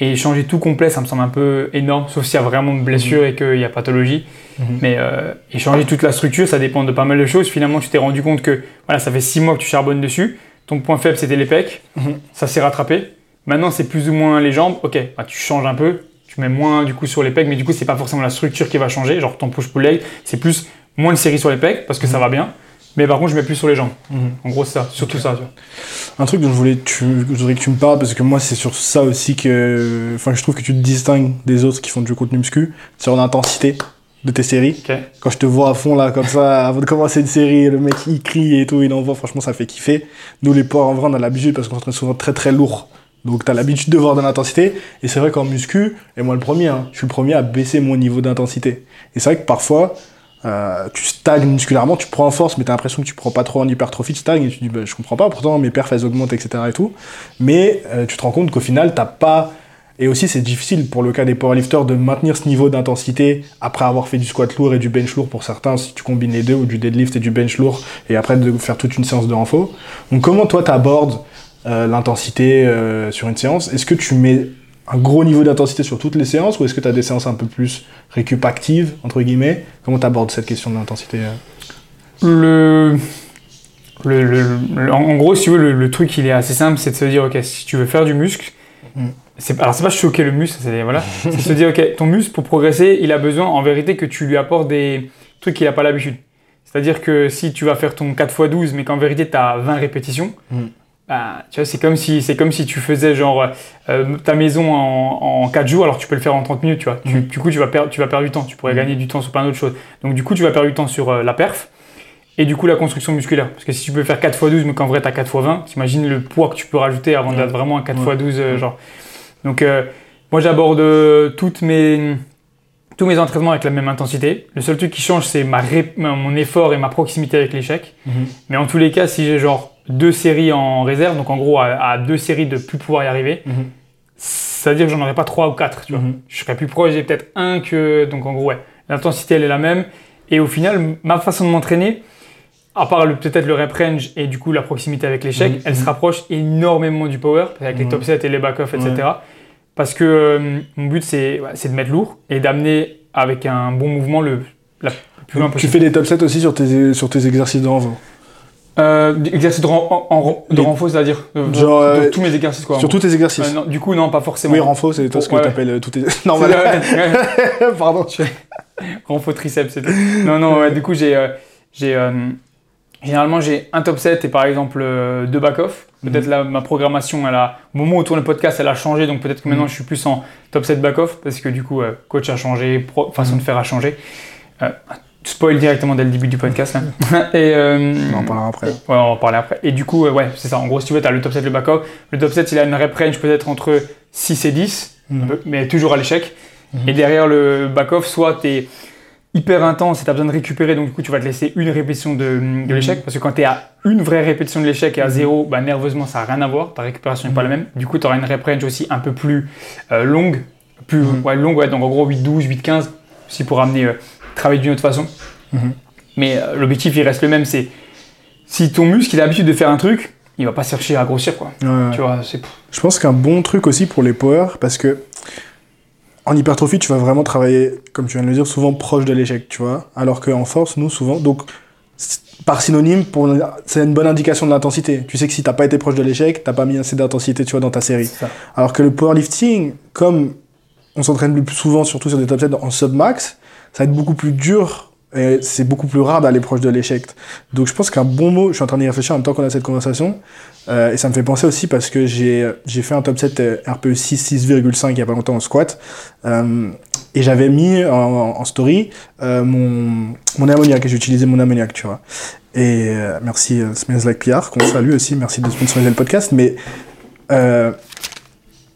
Et changer tout complet, ça me semble un peu énorme, sauf s'il y a vraiment une blessure et qu'il y a pathologie. Mhm. Mais euh, et changer toute la structure, ça dépend de pas mal de choses. Finalement, tu t'es rendu compte que voilà, ça fait 6 mois que tu charbonnes dessus. Ton point faible, c'était les pecs. Mhm. Ça s'est rattrapé. Maintenant, c'est plus ou moins les jambes. Ok, bah, tu changes un peu. Tu mets moins du coup sur les pecs, mais du coup, c'est pas forcément la structure qui va changer. Genre ton push-pull leg, c'est plus moins de séries sur les pecs parce que ça va bien. Mais par contre, je mets plus sur les jambes. Mhm. En gros, c'est ça, surtout ça. Tu vois. Un truc dont je voulais, tu, je voudrais que tu me parles, parce que moi, c'est sur ça aussi que. Enfin, je trouve que tu te distingues des autres qui font du contenu muscu, sur l'intensité de tes séries. Quand je te vois à fond, là, comme ça, avant de commencer une série, le mec, il crie et tout, il envoie, franchement, ça fait kiffer. Nous, les poids, en vrai, on a l'habitude parce qu'on s'entraîne souvent très très lourd. Donc, t'as l'habitude de voir de l'intensité. Et c'est vrai qu'en muscu, et moi le premier, hein, je suis le premier à baisser mon niveau d'intensité. Et c'est vrai que parfois, euh, tu stagnes musculairement, tu prends en force, mais t'as l'impression que tu prends pas trop en hypertrophie, tu stagnes et tu dis, bah, je comprends pas, pourtant mes perfs augmentent, etc. et tout. Mais euh, tu te rends compte qu'au final, t'as pas. Et aussi, c'est difficile pour le cas des powerlifters de maintenir ce niveau d'intensité après avoir fait du squat lourd et du bench lourd pour certains, si tu combines les deux, ou du deadlift et du bench lourd, et après de faire toute une séance de renfo. Donc, comment toi t'abordes euh, l'intensité euh, sur une séance? Est-ce que tu mets un gros niveau d'intensité sur toutes les séances, ou est-ce que tu as des séances un peu plus récup actives, entre guillemets? Comment t'abordes cette question de l'intensité euh? Le, le, le- le- en gros, si tu veux, le, le truc, il est assez simple, c'est de se dire, ok, si tu veux faire du muscle, Mm. c'est, alors c'est pas choquer le muscle, c'est voilà, c'est de se dire, ok, ton muscle pour progresser, il a besoin, en vérité, que tu lui apportes des trucs qu'il n'a pas l'habitude. C'est-à-dire que si tu vas faire ton 4x12, mais qu'en vérité, tu as 20 répétitions, Mm. Bah, tu vois, c'est comme si, c'est comme si tu faisais genre euh, ta maison en, en 4 jours, alors tu peux le faire en 30 minutes, tu vois. Tu- Mm. du coup, tu vas, perdre, tu vas perdre du temps, tu pourrais gagner du temps sur plein d'autres choses. Donc, du coup, tu vas perdre du temps sur euh, la perf et du coup, la construction musculaire. Parce que si tu peux faire 4x12, mais qu'en vrai, tu as 4x20, t'imagines le poids que tu peux rajouter avant Ouais. d'être vraiment un 4x12, euh, Ouais. genre. Donc, euh, moi, j'aborde euh, toutes mes, tous mes entraînements avec la même intensité. Le seul truc qui change, c'est ma ré- mon effort et ma proximité avec l'échec. Mais en tous les cas, si j'ai genre deux séries en réserve, donc en gros, à, à deux séries de plus pouvoir y arriver, c'est-à-dire que j'en aurais pas trois ou quatre, tu vois. Mhm. Je serais plus proche, j'ai peut-être un que. Donc en gros, ouais, l'intensité elle est la même. Et au final, ma façon de m'entraîner, à part peut-être le rep range et du coup la proximité avec l'échec, Mhm. elle se rapproche énormément du power, avec les Mhm. top sets et les back-off, etc. Parce que euh, mon but c'est ouais, de mettre lourd et d'amener avec un bon mouvement le, la, plus loin Tu possible. fais des top sets aussi sur tes, sur tes exercices de Euh, exercices de, ren- en, en- de Les- renfort, c'est-à-dire de- de euh, tous mes exercices quoi. Sur tous tes exercices Euh, non, du coup, non, pas forcément. Oui, renfort, c'est toi ce que Ouais, tu appelles tous tes. Ouais, ouais. Pardon. renfort triceps, c'est tout. Non, non, du coup, j'ai. euh, j'ai euh, généralement, j'ai un top set et par exemple euh, deux back-off. Peut-être Mhm. là, ma programmation, elle a, au moment où tourne le podcast, elle a changé. Donc peut-être que maintenant, Mhm. je suis plus en top set back-off parce que du coup, euh, coach a changé, pro- façon Mhm. de faire a changé. Euh, spoil directement dès le début du podcast. là. et, euh, On en parlera après. Ouais, on va en parler après. Et du coup, euh, ouais, c'est ça. En gros, si tu veux, tu as le top set, le back-off. Le top set, il a une rep range peut-être entre 6 et 10, Mhm. mais toujours à l'échec. Mhm. Et derrière le back-off, soit tu es hyper intense et tu as besoin de récupérer, donc du coup, tu vas te laisser une répétition de, de l'échec. Parce que quand tu es à une vraie répétition de l'échec et à Mhm. zéro, bah, nerveusement, ça n'a rien à voir. Ta récupération n'est pas la même. Du coup, tu auras une rep range aussi un peu plus euh, longue. Plus Mhm. ouais, longue, ouais, donc en gros 8-12, 8-15, aussi pour amener euh, travailler d'une autre façon. Mais euh, l'objectif, il reste le même. C'est si ton muscle, il a l'habitude de faire un truc, il va pas chercher à grossir, quoi. Ouais. Tu vois, c'est. Je pense qu'un bon truc aussi pour les power, parce que en hypertrophie, tu vas vraiment travailler, comme tu viens de le dire, souvent proche de l'échec, tu vois. Alors qu'en force, nous, souvent, donc, par synonyme, pour, c'est une bonne indication de l'intensité. Tu sais que si t'as pas été proche de l'échec, t'as pas mis assez d'intensité, tu vois, dans ta série. Alors que le powerlifting, comme on s'entraîne le plus souvent, surtout sur des top sets en submax, ça va être beaucoup plus dur et c'est beaucoup plus rare d'aller proche de l'échec. Donc je pense qu'un bon mot, je suis en train d'y réfléchir en même temps qu'on a cette conversation, euh, et ça me fait penser aussi parce que j'ai j'ai fait un top set euh, RPE 6, 6,5 il y a pas longtemps en squat, euh, et j'avais mis en, story euh, mon, mon ammoniac, et j'ai utilisé mon ammoniac, tu vois. Et euh, merci euh, Smells Like PR, qu'on salue aussi, merci de sponsoriser le podcast, mais euh,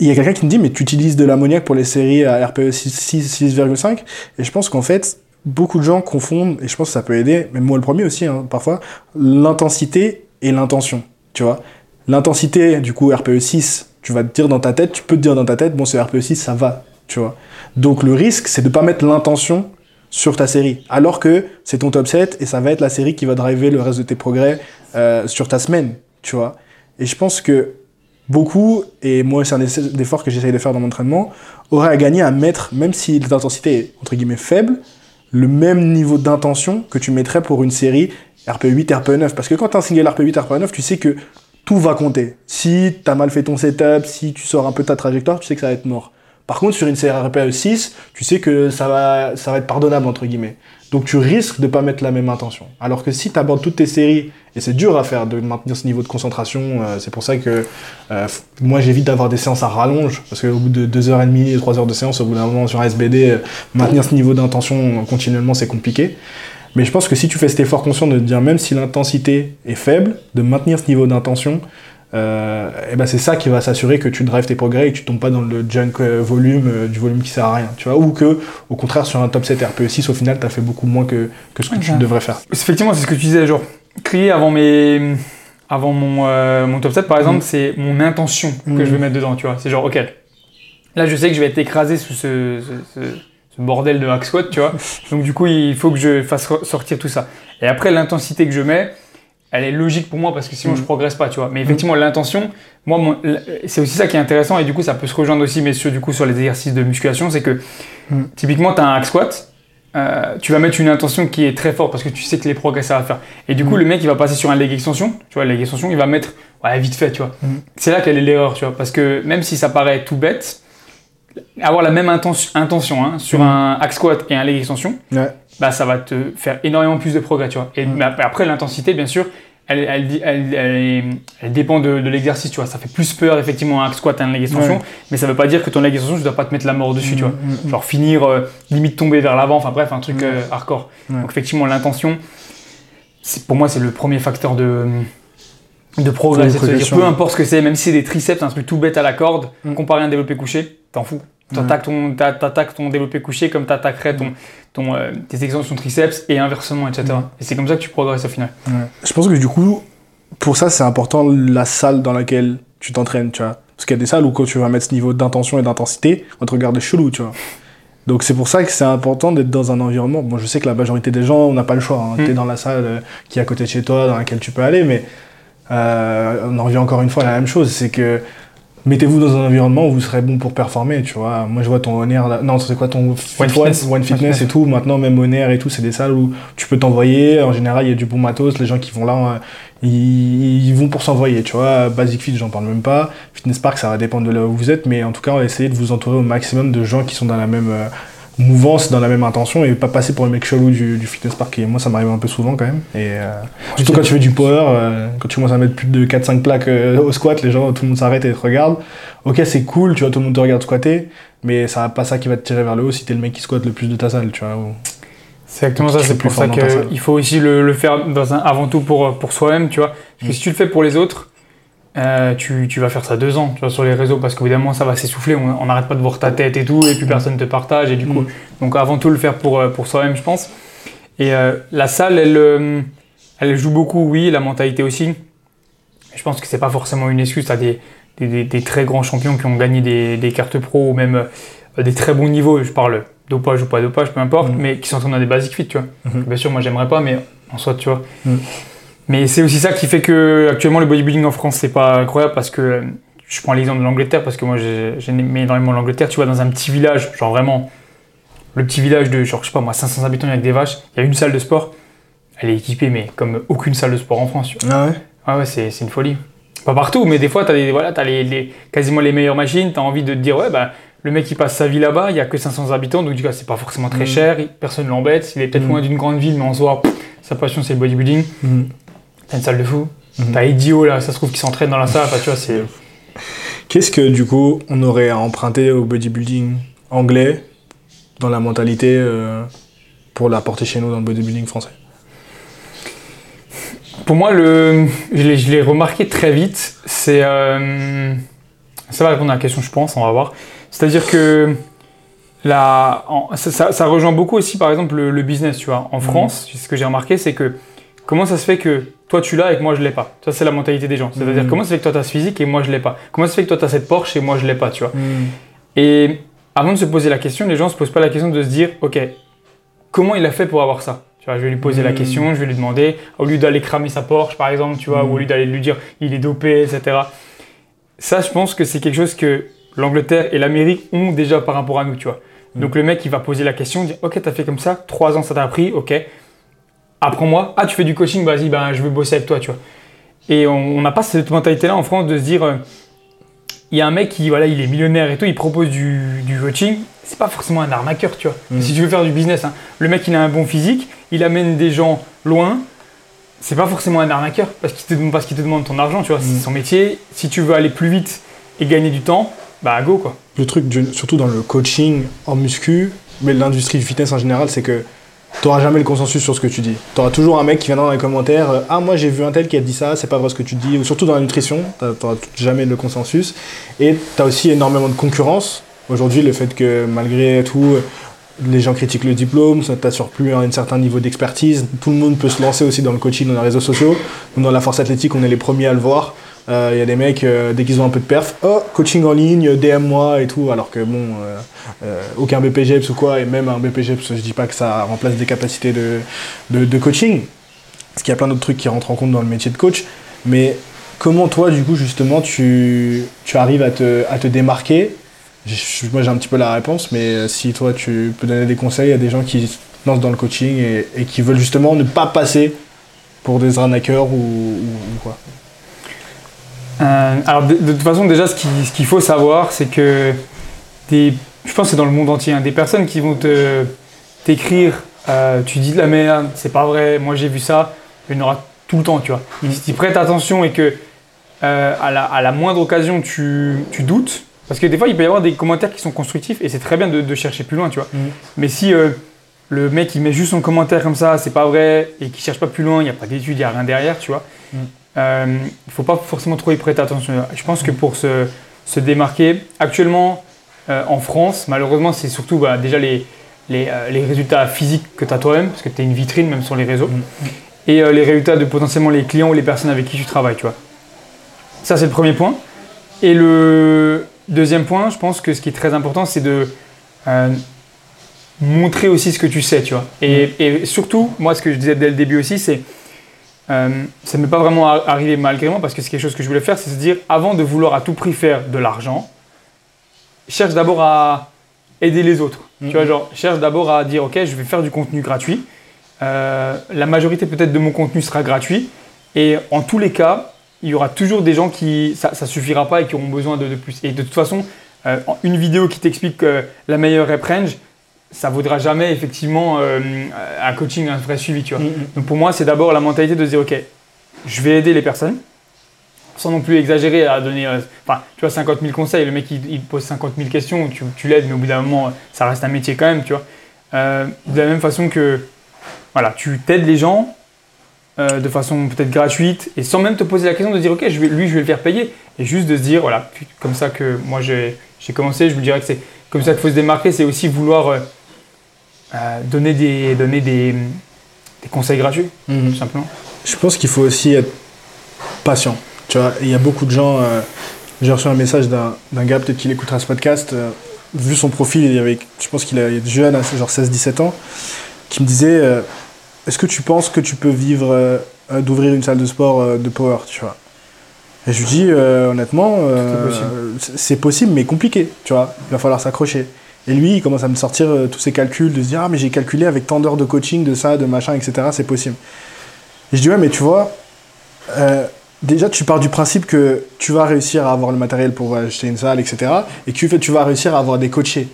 il y a quelqu'un qui me dit, mais tu utilises de l'ammoniac pour les séries à RPE 6, 6, 6,5 Et je pense qu'en fait, beaucoup de gens confondent, et je pense que ça peut aider, mais moi le premier aussi, hein, parfois, l'intensité et l'intention. Tu vois L'intensité, du coup, RPE 6, tu vas te dire dans ta tête, tu peux te dire dans ta tête, bon, c'est RPE 6, ça va. Tu vois Donc le risque, c'est de pas mettre l'intention sur ta série. Alors que c'est ton top 7 et ça va être la série qui va driver le reste de tes progrès euh, sur ta semaine, tu vois. Et je pense que beaucoup, et moi c'est un des efforts que j'essaye de faire dans mon entraînement, auraient à gagner à mettre, même si l'intensité est entre guillemets faible, le même niveau d'intention que tu mettrais pour une série RP8, RP9. Parce que quand tu as un single RP8, RP9, tu sais que tout va compter. Si tu as mal fait ton setup, si tu sors un peu ta trajectoire, tu sais que ça va être mort. Par contre, sur une série RP 6, tu sais que ça va, ça va être pardonnable, entre guillemets. Donc tu risques de pas mettre la même intention. Alors que si tu abordes toutes tes séries, et c'est dur à faire de maintenir ce niveau de concentration, euh, c'est pour ça que euh, moi j'évite d'avoir des séances à rallonge, parce qu'au bout de 2h30 et 3h de séance, au bout d'un moment sur SBD, euh, maintenir ce niveau d'intention continuellement c'est compliqué. Mais je pense que si tu fais cet effort conscient de te dire, même si l'intensité est faible, de maintenir ce niveau d'intention, euh, et ben c'est ça qui va s'assurer que tu drives tes progrès et que tu tombes pas dans le junk euh, volume, euh, du volume qui sert à rien, tu vois, ou que, au contraire, sur un top 7 RPE6, au final, tu as fait beaucoup moins que, que ce que tu devrais faire. Effectivement, c'est ce que tu disais, genre, crier avant mes. Avant mon, mon top 7, par exemple, c'est mon intention que je vais mettre dedans, tu vois. C'est genre, ok, là, je sais que je vais être écrasé sous ce, ce, ce bordel de hack squat, tu vois. Donc, du coup, il faut que je fasse sortir tout ça. Et après, l'intensité que je mets, elle est logique pour moi parce que sinon je progresse pas, tu vois. Mais effectivement, l'intention, moi, c'est aussi ça qui est intéressant et du coup, ça peut se rejoindre aussi, mais sur, du coup, sur les exercices de musculation, c'est que typiquement, tu as un hack squat, euh, tu vas mettre une intention qui est très forte parce que tu sais que les progrès ça va faire. Et du coup, le mec, il va passer sur un leg extension, tu vois, leg extension, il va mettre, ouais, vite fait, tu vois. C'est là qu'elle est l'erreur, tu vois, parce que même si ça paraît tout bête, avoir la même intention hein, sur un hack squat et un leg extension, bah, ça va te faire énormément plus de progrès, tu vois. Et après, l'intensité, bien sûr, elle, elle, elle, dépend de, l'exercice, tu vois. Ça fait plus peur, effectivement, un hack squat et un leg extension, mais ça veut pas dire que ton leg extension, tu dois pas te mettre la mort dessus, tu vois. Mm, mm, mm. Genre finir, euh, limite tomber vers l'avant, enfin bref, un truc euh, hardcore. Donc, effectivement, l'intention, pour moi, c'est le premier facteur de de dire peu importe ce que c'est, même si c'est des triceps, un truc tout bête à la corde, comparé à un développé couché, t'en fous. T'attaques ton, ton développé couché comme t'attaquerais ton, ton, euh, tes extensions triceps et inversement, etc. Et c'est comme ça que tu progresses au final. Je pense que du coup, pour ça, c'est important la salle dans laquelle tu t'entraînes, tu vois. Parce qu'il y a des salles où quand tu vas mettre ce niveau d'intention et d'intensité, on te regarde chelou, tu vois. Donc c'est pour ça que c'est important d'être dans un environnement. Bon, je sais que la majorité des gens, on n'a pas le choix. Hein. Mm. Tu es dans la salle euh, qui est à côté de chez toi, dans laquelle tu peux aller, mais euh, on en revient encore une fois à la même chose. C'est que mettez-vous dans un environnement où vous serez bon pour performer, tu vois. Moi, je vois ton Honor, non, c'est quoi ton One Fitness, One Fitness et tout. Maintenant, même Honor et tout, c'est des salles où tu peux t'envoyer. En général, il y a du bon matos. Les gens qui vont là, euh, ils, vont pour s'envoyer, tu vois. Basic Fit, j'en parle même pas. Fitness Park, ça va dépendre de là où vous êtes, mais en tout cas, on va essayer de vous entourer au maximum de gens qui sont dans la même euh, mouvance dans la même intention et pas passer pour le mec chelou du, fitness park. Et moi, ça m'arrive un peu souvent quand même. Et euh, surtout quand tu fais du power, euh, quand tu commences à mettre plus de 4-5 plaques euh, au squat, les gens, tout le monde s'arrête et te regarde. Ok, c'est cool, tu vois, tout le monde te regarde squatter, mais ça pas ça qui va te tirer vers le haut si t'es le mec qui squatte le plus de ta salle, tu vois. C'est exactement ça, c'est pour ça qu'il faut aussi le, faire dans un, avant tout pour, pour soi-même, tu vois. Parce que mm. si tu le fais pour les autres, euh, tu, tu, vas faire ça deux ans tu vois, sur les réseaux parce qu'évidemment ça va s'essouffler, on n'arrête pas de voir ta tête et tout, et puis personne te partage. Et du coup, mm. donc avant tout le faire pour, euh, pour soi-même, je pense. Et euh, la salle, elle, elle joue beaucoup, oui, la mentalité aussi. Je pense que c'est pas forcément une excuse. Tu as des, des, des, très grands champions qui ont gagné des, des cartes pro ou même des très bons niveaux. Je parle dopage ou pas dopage, peu importe, mm. mais qui sont dans des basic fit, tu vois. Mm-hmm. Bien sûr, moi j'aimerais pas, mais en soi, tu vois. Mm. Mais c'est aussi ça qui fait que actuellement le bodybuilding en France c'est pas incroyable parce que je prends l'exemple de l'Angleterre parce que moi j'aime énormément l'Angleterre. Tu vois dans un petit village, genre vraiment le petit village de genre je sais pas moi 500 habitants avec des vaches, il y a une salle de sport. Elle est équipée mais comme aucune salle de sport en France. Ah ouais? Ah ouais c'est une folie. Pas partout mais des fois tu as, voilà, as les, quasiment les meilleures machines, tu as envie de te dire ouais bah le mec il passe sa vie là-bas, il y a que 500 habitants donc du coup c'est pas forcément très mm. cher, personne l'embête, il est peut-être mm. loin d'une grande ville mais en soi sa passion c'est le bodybuilding. Mm. T'as une salle de fou. Mhm. T'as Idio là, ça se trouve qui s'entraîne dans la salle. tu vois, c'est. Qu'est-ce que du coup on aurait à emprunter au bodybuilding anglais dans la mentalité euh, pour l'apporter chez nous dans le bodybuilding français? Pour moi, le, je l'ai remarqué très vite. C'est euh, ça va répondre à la question, je pense. On va voir. C'est-à-dire que la, ça, rejoint beaucoup aussi, par exemple, le, business. Tu vois, en mhm. France, ce que j'ai remarqué, c'est que comment ça se fait que toi tu l'as et que moi je l'ai pas? Ça c'est la mentalité des gens. C'est-à-dire mm. comment ça se fait que toi tu as ce physique et moi je l'ai pas? Comment ça se fait que toi tu as cette Porsche et moi je l'ai pas, tu vois? Mm. Et avant de se poser la question, les gens se posent pas la question de se dire OK, comment il a fait pour avoir ça? Tu vois, je vais lui poser la Mm. question, je vais lui demander, au lieu d'aller cramer sa Porsche par exemple, tu vois, ou au lieu d'aller lui dire il est dopé, etc. Ça, je pense que c'est quelque chose que l'Angleterre et l'Amérique ont déjà par rapport à nous, tu vois. Donc le mec, il va poser la question, dire ok, t'as fait comme ça, trois ans ça t'a appris, ok. Apprends-moi. Ah, tu fais du coaching, vas-y, ben, je veux bosser avec toi, tu vois. Et on n'a pas cette mentalité-là en France de se dire, euh, il y a un mec qui, voilà, il est millionnaire et tout, il propose du, du coaching. C'est pas forcément un arnaqueur, tu vois. Mm. Si tu veux faire du business, hein. le mec, il a un bon physique, il amène des gens loin. C'est pas forcément un arnaqueur parce qu'il te demande, parce qu'il te demande ton argent, tu vois. Mm. C'est son métier. Si tu veux aller plus vite et gagner du temps, bah go quoi. Le truc, surtout dans le coaching en muscu, mais l'industrie du fitness en général, c'est que tu n'auras jamais le consensus sur ce que tu dis. Tu auras toujours un mec qui viendra dans les commentaires euh, Ah, moi j'ai vu un tel qui a dit ça, c'est pas vrai ce que tu dis. Ou surtout dans la nutrition, tu n'auras jamais le consensus. Et tu as aussi énormément de concurrence. Aujourd'hui, le fait que malgré tout, les gens critiquent le diplôme, ça t'assure plus un certain niveau d'expertise. Tout le monde peut se lancer aussi dans le coaching, dans les réseaux sociaux. Dans la force athlétique, on est les premiers à le voir. Il y a des mecs, euh, dès qu'ils ont un peu de perf, oh, coaching en ligne, DM-moi et tout, alors que bon, euh, euh, aucun BPGEPS ou quoi, et même un BPGEPS, je dis pas que ça remplace des capacités de, de, coaching, parce qu'il y a plein d'autres trucs qui rentrent en compte dans le métier de coach, mais comment toi, du coup, justement, tu, tu arrives à te, à te démarquer? Moi, j'ai un petit peu la réponse, mais euh, si toi, tu peux donner des conseils à des gens qui lancent dans le coaching et, et qui veulent justement ne pas passer pour des arnaqueurs ou, ou- ou quoi? Euh, alors de, de toute façon déjà ce qu'il ce faut savoir c'est que des, je pense que c'est dans le monde entier, hein, des personnes qui vont te t'écrire euh, tu dis de la merde, c'est pas vrai, moi j'ai vu ça, il y en aura tout le temps tu vois. Si tu prêtes attention et que euh, à, la, à la moindre occasion tu, tu doutes, parce que des fois il peut y avoir des commentaires qui sont constructifs et c'est très bien de, de chercher plus loin tu vois. Mhm. Mais si le mec il met juste son commentaire comme ça, c'est pas vrai et qu'il cherche pas plus loin, il n'y a pas d'études, il n'y a rien derrière tu vois. Euh, il ne faut pas forcément trop y prêter attention. Je pense que pour se, se démarquer, actuellement euh, en France, malheureusement, c'est surtout bah, déjà les, les, euh, les résultats physiques que tu as toi-même, parce que tu es une vitrine même sur les réseaux, Mm. et euh, les résultats de potentiellement les clients ou les personnes avec qui tu travailles. Tu vois. Ça, c'est le premier point. Et le deuxième point, je pense que ce qui est très important, c'est de euh, montrer aussi ce que tu sais. Tu vois. Et, et surtout, moi, ce que je disais dès le début aussi, c'est euh, ça ne m'est pas vraiment ar- arrivé malgré moi parce que c'est quelque chose que je voulais faire, c'est se dire avant de vouloir à tout prix faire de l'argent, cherche d'abord à aider les autres. Tu vois, genre, cherche d'abord à dire ok, je vais faire du contenu gratuit. Euh, la majorité peut-être de mon contenu sera gratuit et en tous les cas, il y aura toujours des gens qui ça, ça suffira pas et qui auront besoin de, de plus. Et de toute façon, euh, une vidéo qui t'explique la meilleure rep range, ça vaudra jamais effectivement euh, un coaching, un vrai suivi, tu vois. Donc pour moi, c'est d'abord la mentalité de se dire, ok, je vais aider les personnes, sans non plus exagérer à donner, euh, enfin, tu vois, 50 000 conseils. Le mec, il, il pose 50 000 questions, tu, tu l'aides, mais au bout d'un moment, ça reste un métier quand même, tu vois. Euh, de la même façon que, voilà, tu t'aides les gens de façon peut-être gratuite et sans même te poser la question de dire, ok, je vais, lui, je vais le faire payer. Et juste de se dire, voilà, comme ça que moi j'ai j'ai commencé, je vous dirais que c'est comme ça qu'il faut se démarquer, c'est aussi vouloir euh, donner, des, donner des, des conseils gratuits, Mhm. tout simplement. Je pense qu'il faut aussi être patient. Tu vois, il y a beaucoup de gens. euh, J'ai reçu un message d'un gars, peut-être qu'il écoutera ce podcast. euh, vu son profil, il y avait, je pense qu'il est jeune, hein, genre 16-17 ans, qui me disait euh, Est-ce que tu penses que tu peux vivre d'ouvrir une salle de sport de power tu vois? Et je lui dis honnêtement, possible. c'est c'est possible, mais compliqué. Tu vois, il va falloir s'accrocher. Et lui, il commence à me sortir euh, tous ses calculs, de se dire Ah, mais j'ai calculé avec tant d'heures de coaching, de ça, de machin, etc. C'est possible. Et je dis Ouais, mais tu vois, euh, déjà, tu pars du principe que tu vas réussir à avoir le matériel pour acheter une salle, etc. Et que tu, vas réussir à avoir des coachés.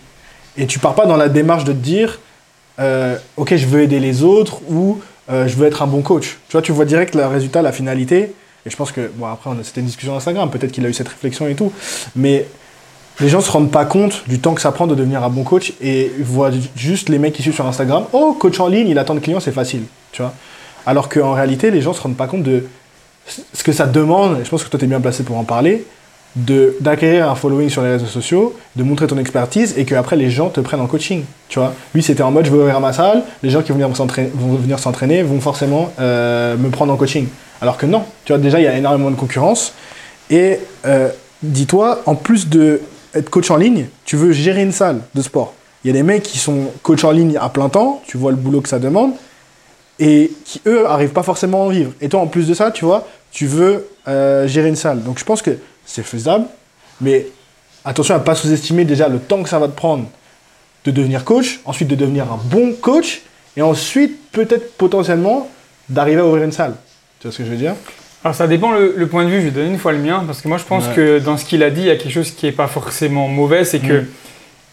Et tu pars pas dans la démarche de te dire euh, Ok, je veux aider les autres ou je veux être un bon coach. Tu vois, tu vois direct le résultat, la finalité. Et je pense que, bon, après, c'était une discussion Instagram, peut-être qu'il a eu cette réflexion et tout. Mais les gens se rendent pas compte du temps que ça prend de devenir un bon coach et voient ju- juste les mecs qui suivent sur Instagram. Oh, coach en ligne, il attend de clients, c'est facile. Tu vois? Alors qu'en réalité, les gens se rendent pas compte de ce que ça demande, et je pense que toi tu es bien placé pour en parler, d'acquérir un following sur les réseaux sociaux, de montrer ton expertise et que après les gens te prennent en coaching. Tu vois, lui c'était en mode je veux ouvrir ma salle, les gens qui vont venir s'entraîner vont, vont forcément euh, me prendre en coaching. Alors que non, tu vois déjà il y a énormément de concurrence et euh, dis-toi en plus de être coach en ligne, tu veux gérer une salle de sport. Il y a des mecs qui sont coach en ligne à plein temps, tu vois le boulot que ça demande, et qui, eux, arrivent pas forcément à en vivre. Et toi, en plus de ça, tu vois, tu veux euh, gérer une salle. Donc je pense que c'est faisable, mais attention à pas sous-estimer déjà le temps que ça va te prendre de devenir coach, ensuite de devenir un bon coach, et ensuite, peut-être potentiellement, d'arriver à ouvrir une salle. Tu vois ce que je veux dire? Alors ça dépend le, le point de vue, je vais donner une fois le mien, parce que moi je pense Ouais. que dans ce qu'il a dit, il y a quelque chose qui est pas forcément mauvais, c'est que Mm.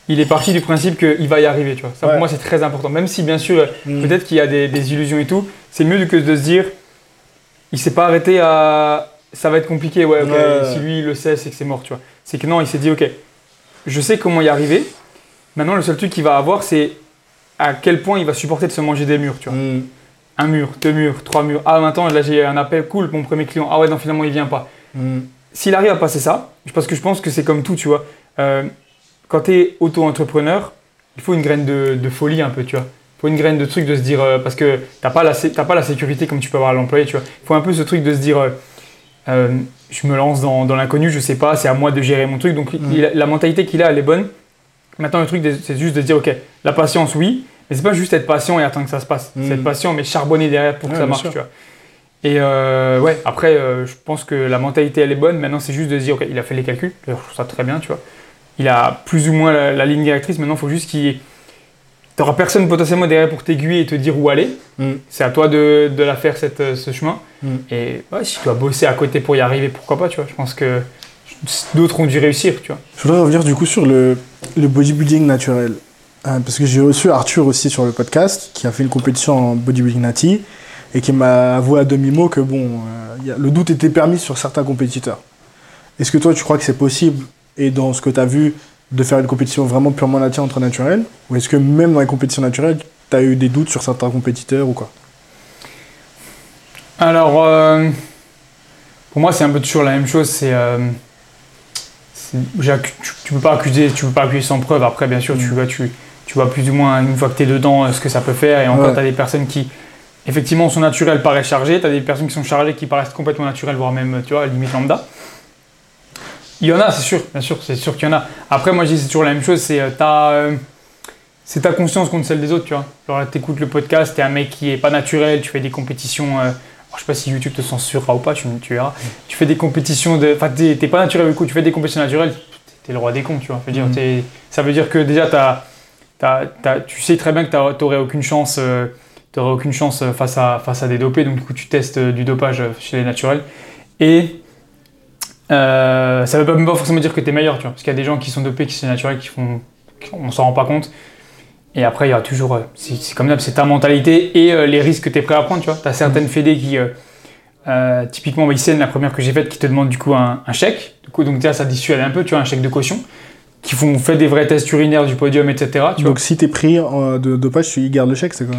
il est parti du principe qu'il va y arriver, tu vois. Ça Ouais. pour moi c'est très important, même si bien sûr Mm. peut-être qu'il y a des, des illusions et tout, c'est mieux que de se dire, il s'est pas arrêté à, ça va être compliqué, ouais, ok, Ouais. si lui il le sait, c'est que c'est mort, tu vois. C'est que non, il s'est dit, ok, je sais comment y arriver, maintenant le seul truc qu'il va avoir, c'est à quel point il va supporter de se manger des murs, tu vois Mm. Un mur, deux murs, trois murs. Ah, maintenant, là, j'ai un appel, cool, mon premier client. Ah ouais, non, finalement, il vient pas. Mm. S'il arrive à passer ça, parce que je pense que c'est comme tout, tu vois. Euh, quand tu es auto-entrepreneur, il faut une graine de, de folie un peu, tu vois. Il faut une graine de truc de se dire, euh, parce que t'as pas, la pas la sécurité comme tu peux avoir à l'employé, tu vois. Il faut un peu ce truc de se dire, euh, je me lance dans, dans l'inconnu, je sais pas, c'est à moi de gérer mon truc. Donc il- la mentalité qu'il a, elle est bonne. Maintenant, le truc, c'est juste de se dire, ok, la patience, oui, mais c'est pas juste être patient et attendre que ça se passe. Mm. C'est être patient, mais charbonner derrière pour que Ouais, ça marche, sûr. tu vois. Et euh, ouais, après, euh, je pense que la mentalité, elle est bonne. Maintenant, c'est juste de se dire, ok, il a fait les calculs, je trouve ça très bien, tu vois. Il a plus ou moins la, la ligne directrice. Maintenant, il faut juste qu'il. T'auras personne potentiellement derrière pour t'aiguiller et te dire où aller. Mm. C'est à toi de, de la faire, cette, euh, ce chemin. Mm. Et ouais, si tu dois bosser à côté pour y arriver, pourquoi pas, tu vois. Je pense que d'autres ont dû réussir, tu vois. Je voudrais revenir du coup sur le, le bodybuilding naturel. Euh, parce que j'ai reçu Arthur aussi sur le podcast, qui a fait une compétition en bodybuilding nati, et qui m'a avoué à demi-mot que bon, euh, il y a- le doute était permis sur certains compétiteurs. Est-ce que toi tu crois que c'est possible, et dans ce que tu as vu, de faire une compétition vraiment purement nati entre naturels Ou est-ce que même dans les compétitions naturelles, tu as eu des doutes sur certains compétiteurs ou quoi? Alors, euh, pour moi, c'est un peu toujours la même chose. C'est, tu, tu peux pas accuser, tu peux pas accuser sans preuve. Après, bien sûr, tu Mm. vois, tu, tu vois plus ou moins une fois que tu es dedans euh, ce que ça peut faire. Et encore, Ouais. tu as des personnes qui, effectivement, sont naturelles, paraissent chargées. Tu as des personnes qui sont chargées, qui paraissent complètement naturelles, voire même, tu vois, limite lambda. Il y en a, c'est sûr, bien sûr, c'est sûr qu'il y en a. Après, moi, je dis c'est toujours la même chose. C'est euh, ta, euh, c'est ta conscience contre celle des autres, tu vois. Genre t'écoutes le podcast, t'es un mec qui est pas naturel, tu fais des compétitions. euh, alors, je sais pas si YouTube te censurera ou pas, tu, tu verras. Tu fais des compétitions de. Enfin, t'es pas naturel du coup, tu fais des compétitions naturelles, t'es le roi des cons, tu vois. Dire, Mhm. t'es- ça veut dire que déjà, t'as, t'as- tu sais très bien que t'as- t'aurais aucune chance. euh, aucune chance euh, face à, face à des dopés, donc du coup, tu testes euh, du dopage euh, chez les naturels. Et. euh, ça veut pas, forcément dire que t'es meilleur, tu vois. Parce qu'il y a des gens qui sont dopés, qui sont naturels, qui font. qui- on s'en rend pas compte. Et après, il y a toujours. C'est comme ça, c'est ta mentalité et les risques que tu es prêt à prendre. Tu vois, as certaines fédés qui. euh, typiquement, ICN, la première que j'ai faite, qui te demande du coup un, un chèque. Du coup, donc déjà, ça dissuade un peu, tu vois, un chèque de caution. Qui font fait des vrais tests urinaires du podium, etc. Tu vois. Donc si t'es pris euh, de dopage, tu y gardes le chèque, c'est quoi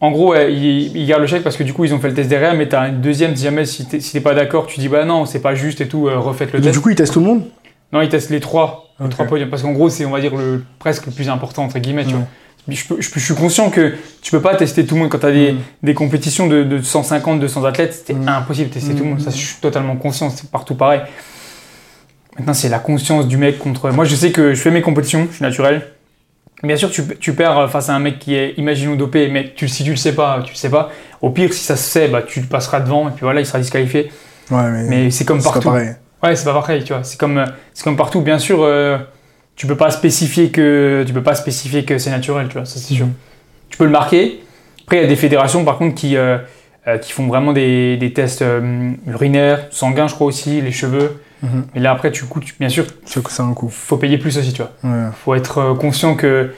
En gros, ouais, ils, ils gardent le chèque parce que du coup, ils ont fait le test derrière, mais tu as une deuxième, si jamais, si t'es si pas d'accord, tu dis bah non, c'est pas juste et tout, euh, refaites le Donc, test. Du coup, ils testent tout le monde? Non, ils testent les trois, les trois podiums. Parce qu'en gros, c'est, on va dire, le, presque le plus important, entre guillemets, tu Ouais. vois. Mais Je, peux- je, peux- je suis conscient que tu peux pas tester tout le monde quand tu as des, Mm. des compétitions de, de 150, 200 athlètes. C'était Mm. impossible de tester tout le monde. mm, Ça, je suis totalement conscient. C'est partout pareil. Maintenant, c'est la conscience du mec contre. Moi, je sais que je fais mes compétitions, je suis naturel. Bien sûr, tu, tu perds face à un mec qui est, imaginons, dopé, mais tu, si tu le sais pas, tu le sais pas. Au pire, si ça se sait, bah, tu passeras devant et puis voilà, il sera disqualifié. Ouais, mais, Mais c'est comme c'est pas partout. pareil. Ouais, c'est pas pareil, tu vois. C'est comme, c'est comme partout. Bien sûr, euh, tu peux pas spécifier que tu peux pas spécifier que c'est naturel, tu vois. Ça c'est sûr. Mhm. Tu peux le marquer. Après, il y a des fédérations, par contre, qui euh, euh, qui font vraiment des, des tests euh, urinaires, sanguins, je crois aussi, les cheveux. Mhm. Et là, après, tu coûtes. Bien sûr, C'est c'est un coup. faut payer plus aussi, tu vois. Ouais. Faut être euh, conscient que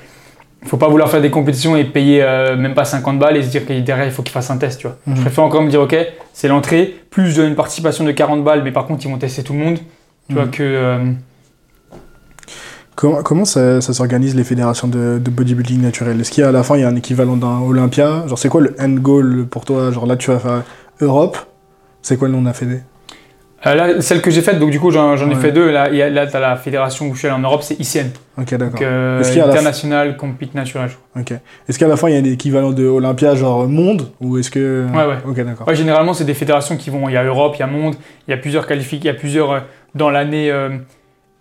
faut pas vouloir faire des compétitions et payer euh, même pas 50 balles et se dire que derrière il faut qu'il fasse un test, tu vois. Mhm. Je préfère encore me dire ok, c'est l'entrée, plus une participation de 40 balles, mais par contre ils vont tester tout le monde, tu vois Mhm. que euh, Comment, comment ça, ça s'organise les fédérations de, de bodybuilding naturel? Est-ce qu'il y a à la fin il y a un équivalent d'un Olympia? Genre c'est quoi le end goal pour toi? Genre là tu vas faire Europe. C'est quoi le nom de la fédé? Euh, là celle que j'ai faite, donc du coup j'en ai fait deux. Là, il y a- là t'as la fédération où je suis allé en Europe, c'est ICN, Ok d'accord. donc euh, a la- International Compete Natural. Ok. Est-ce qu'à la fin il y a un équivalent de Olympia genre monde? Ou est-ce que Ouais, ouais. Ok d'accord. Ouais, généralement, c'est des fédérations qui vont. Il y a Europe, il y a Monde, il y a plusieurs qualifiés, il y a plusieurs euh, dans l'année.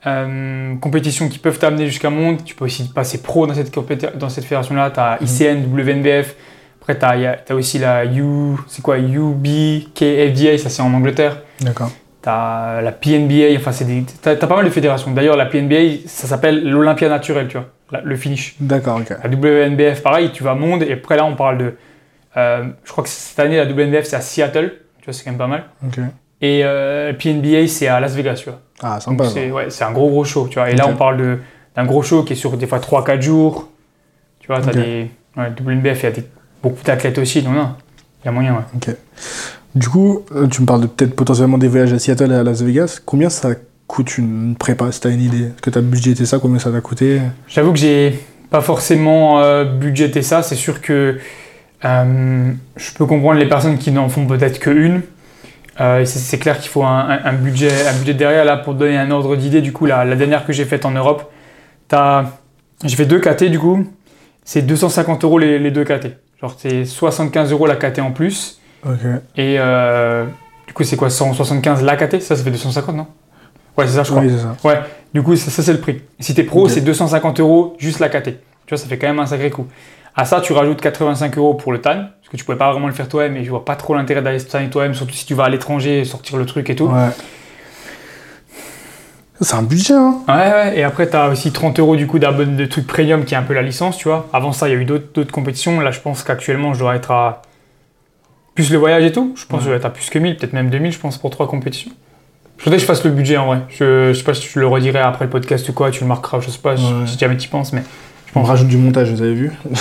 Euh, compétitions qui peuvent t'amener jusqu'à monde. Tu peux aussi passer pro dans cette, compéti- dans cette fédération-là. Tu as ICN, WNBF. Après, tu as, aussi la U, c'est quoi, UBKFDA, ça c'est en Angleterre. D'accord. Tu as la PNBA, enfin, c'est des. Tu as, pas mal de fédérations. D'ailleurs, la PNBA, ça s'appelle l'Olympia naturel, tu vois, la- le finish. D'accord, ok. La WNBF, pareil, tu vas monde. Et après, là, on parle de. euh, je crois que cette année, la WNBF, c'est à Seattle. Tu vois, c'est quand même pas mal. Ok. Et euh, PNBA, c'est à Las Vegas, tu vois. Ah, sympa. c'est ouais, un gros, gros show, tu vois. Et là, on parle d'un gros show qui est sur des fois 3-4 jours. Tu vois, t'as Ok. des. Ouais, WNBF, il y a des- beaucoup d'athlètes aussi, donc non, il y a moyen, ouais. Ok. Du coup, euh, tu me parles peut-être potentiellement des voyages à Seattle et à Las Vegas. Combien ça coûte une prépa, si t'as une idée? Est-ce que t'as budgété ça? Combien ça t'a coûté? J'avoue que j'ai pas forcément euh, budgété ça. C'est sûr que euh, je peux comprendre les personnes qui n'en font peut-être qu'une. Euh, c'est- clair qu'il faut un, budget, un budget derrière. Là, pour donner un ordre d'idée, du coup, la, la dernière que j'ai faite en Europe, j'ai fait deux KT du coup. C'est 250 euros les, les deux KT. Genre, c'est 75 euros la KT en plus. Ok. Et euh, du coup, c'est quoi 175 la KT Ça, ça fait 250, non? Ouais, c'est ça, je crois. Oui, ça. Ouais, du coup, ça, ça, c'est le prix. Si t'es pro, Ok. c'est 250 euros juste la KT. Tu vois, ça fait quand même un sacré coup. À ça, tu rajoutes 85 euros pour le TAN, parce que tu pouvais pas vraiment le faire toi-même, et je vois pas trop l'intérêt d'aller se tanner toi-même, surtout si tu vas à l'étranger et sortir le truc et tout. Ouais. C'est un budget, hein Ouais, ouais, et après, tu as aussi 30 euros du coup d'abonnement de trucs premium qui est un peu la licence, tu vois. Avant ça, il y a eu d'autres compétitions. Là, je pense qu'actuellement, je dois être à. Plus le voyage et tout. Je pense que je dois être à plus que 1000, peut-être même 2000, je pense, pour trois compétitions. Je voudrais que je fasse le budget en vrai. Je, je sais pas si tu le redirais après le podcast ou quoi, tu le marqueras, je sais pas, Ouais. si jamais tu y penses, mais. On rajoute du montage, vous avez vu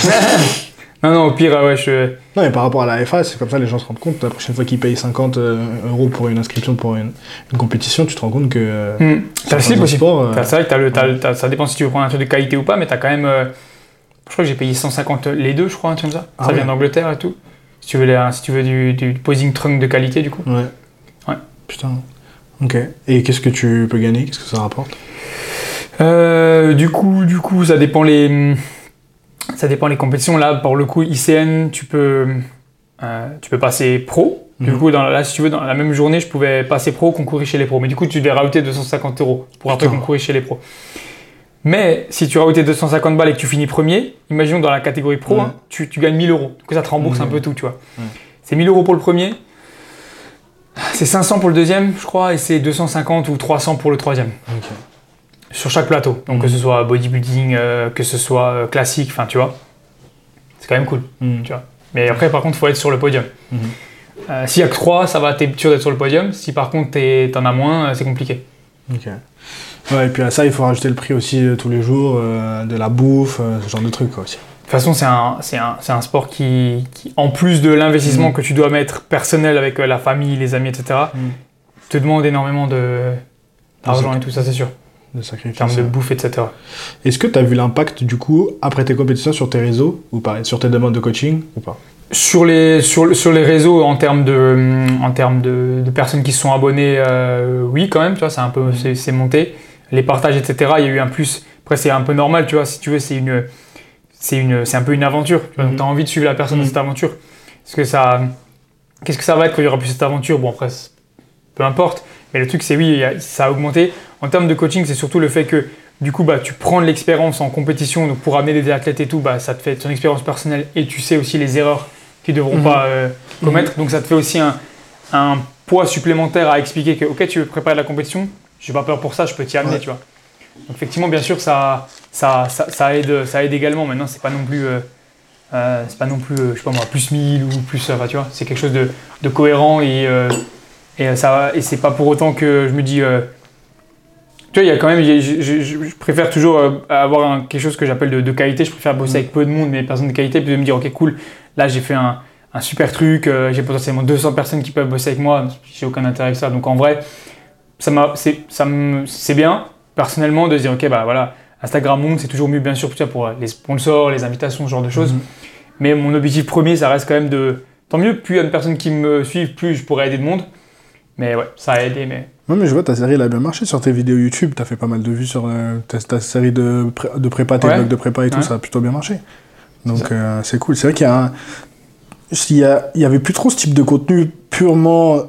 Non, non, au pire, ouais, je. Non, mais par rapport à la FA, c'est comme ça, les gens se rendent compte. La prochaine fois qu'ils payent 50 euh, euros pour une inscription pour une, une compétition, tu te rends compte que. euh, Hmm. T'as le slip aussi. euh, C'est vrai que le, le- t'as- ça dépend si tu veux prendre un truc de qualité ou pas, mais t'as quand même. euh, je crois que j'ai payé 150 les deux, je crois, un truc comme ça. Ah ça vient d'Angleterre et tout. Si tu veux, les- si tu veux du, du posing trunk de qualité, du coup. Ouais. Ouais. Putain. Ok. Et qu'est-ce que tu peux gagner? Qu'est-ce que ça rapporte? Euh, du coup, du coup, ça dépend les, ça dépend les compétitions. Là, pour le coup, ICN, tu peux, euh, tu peux passer pro. Du Mhm. coup, dans, là, si tu veux, dans la même journée, je pouvais passer pro, concourir chez les pros. Mais du coup, tu devais rajouter 250 euros pour après concourir chez les pros. Mais si tu rajoutes 250 balles et que tu finis premier, imaginons dans la catégorie pro, hein, tu, tu gagnes 1000 euros. Donc ça te rembourse un peu tout, tu vois. C'est 1000 euros pour le premier, c'est 500 pour le deuxième, je crois, et c'est 250 ou 300 pour le troisième. Sur chaque plateau. Donc Mhm. que ce soit bodybuilding, euh, que ce soit euh, classique, enfin tu vois, c'est quand même cool. Hmm. Tu vois. Mais après par contre il faut être sur le podium. Mhm. Euh, S'il y a que 3, ça va, t'es sûr d'être sur le podium. Si par contre t'en as moins, c'est compliqué. Ok. Ouais, et puis à ça, il faut rajouter le prix aussi tous les jours, euh, de la bouffe, ce genre de trucs quoi, aussi. De toute façon c'est un, c'est un, un sport qui, qui, en plus de l'investissement Mhm. que tu dois mettre personnel avec la famille, les amis, etc., Mhm. te demande énormément de d'argent et tout ça c'est sûr. De En sacrifice. termes de bouffe, etc. Est-ce que tu as vu l'impact du coup après tes compétitions sur tes réseaux ou pas Sur tes demandes de coaching ou pas? Sur les, sur, le- sur les réseaux, en termes de, en termes de, de personnes qui se sont abonnées, euh, oui, quand même, tu vois, c'est un peu, c'est, c'est monté. Les partages, etc., il y a eu un plus. Après, c'est un peu normal, tu vois, si tu veux, c'est une, c'est une, c'est un peu une aventure. Tu vois, Mhm. As envie de suivre la personne Mhm. dans cette aventure. Est-ce que ça, qu'est-ce que ça va être quand il y aura plus cette aventure? Bon, après, peu importe. Mais le truc, c'est oui, ça a augmenté. En termes de coaching, c'est surtout le fait que, du coup, bah, tu prends de l'expérience en compétition, donc pour amener des athlètes et tout, bah, ça te fait ton expérience personnelle et tu sais aussi les erreurs qu'ils devront Mhm. pas euh, commettre. Donc ça te fait aussi un, un poids supplémentaire à expliquer que, ok, tu veux préparer la compétition, j'ai pas peur pour ça, je peux t'y amener, Ouais. tu vois. Donc effectivement, bien sûr, ça, ça, ça, ça aide, ça aide également. Maintenant, c'est pas non plus, euh, euh, c'est pas non plus, je sais pas moi, plus 1000 ou plus, enfin, tu vois, c'est quelque chose de, de cohérent et, et euh, ça, et c'est pas pour autant que je me dis, euh, tu vois, il y a quand même, je, je- je préfère toujours euh, avoir un- quelque chose que j'appelle de, de qualité. Je préfère bosser Mm. avec peu de monde, mais personnes de qualité, puis de me dire, ok, cool, là j'ai fait un, un super truc, euh, j'ai potentiellement 200 personnes qui peuvent bosser avec moi, j'ai aucun intérêt avec ça. Donc en vrai, ça c'est, bien, personnellement, de se dire, ok, bah voilà, Instagram monte, c'est toujours mieux, bien sûr, pour, les sponsors, les invitations, ce genre de choses. Mhm. Mais mon objectif premier, ça reste quand même de. Tant mieux, plus il y a de personnes qui me suivent, plus je pourrais aider de monde. Mais ouais, ça a aidé, mais. Ouais, mais je vois ta série elle a bien marché sur tes vidéos YouTube. T'as fait pas mal de vues sur euh, ta, ta série de, pré- de prépa, tes Ouais. vlogs de prépa et tout, Ouais. ça a plutôt bien marché. Donc euh, c'est cool. C'est vrai qu'il y a un- s'il y, a- il y avait plus trop ce type de contenu purement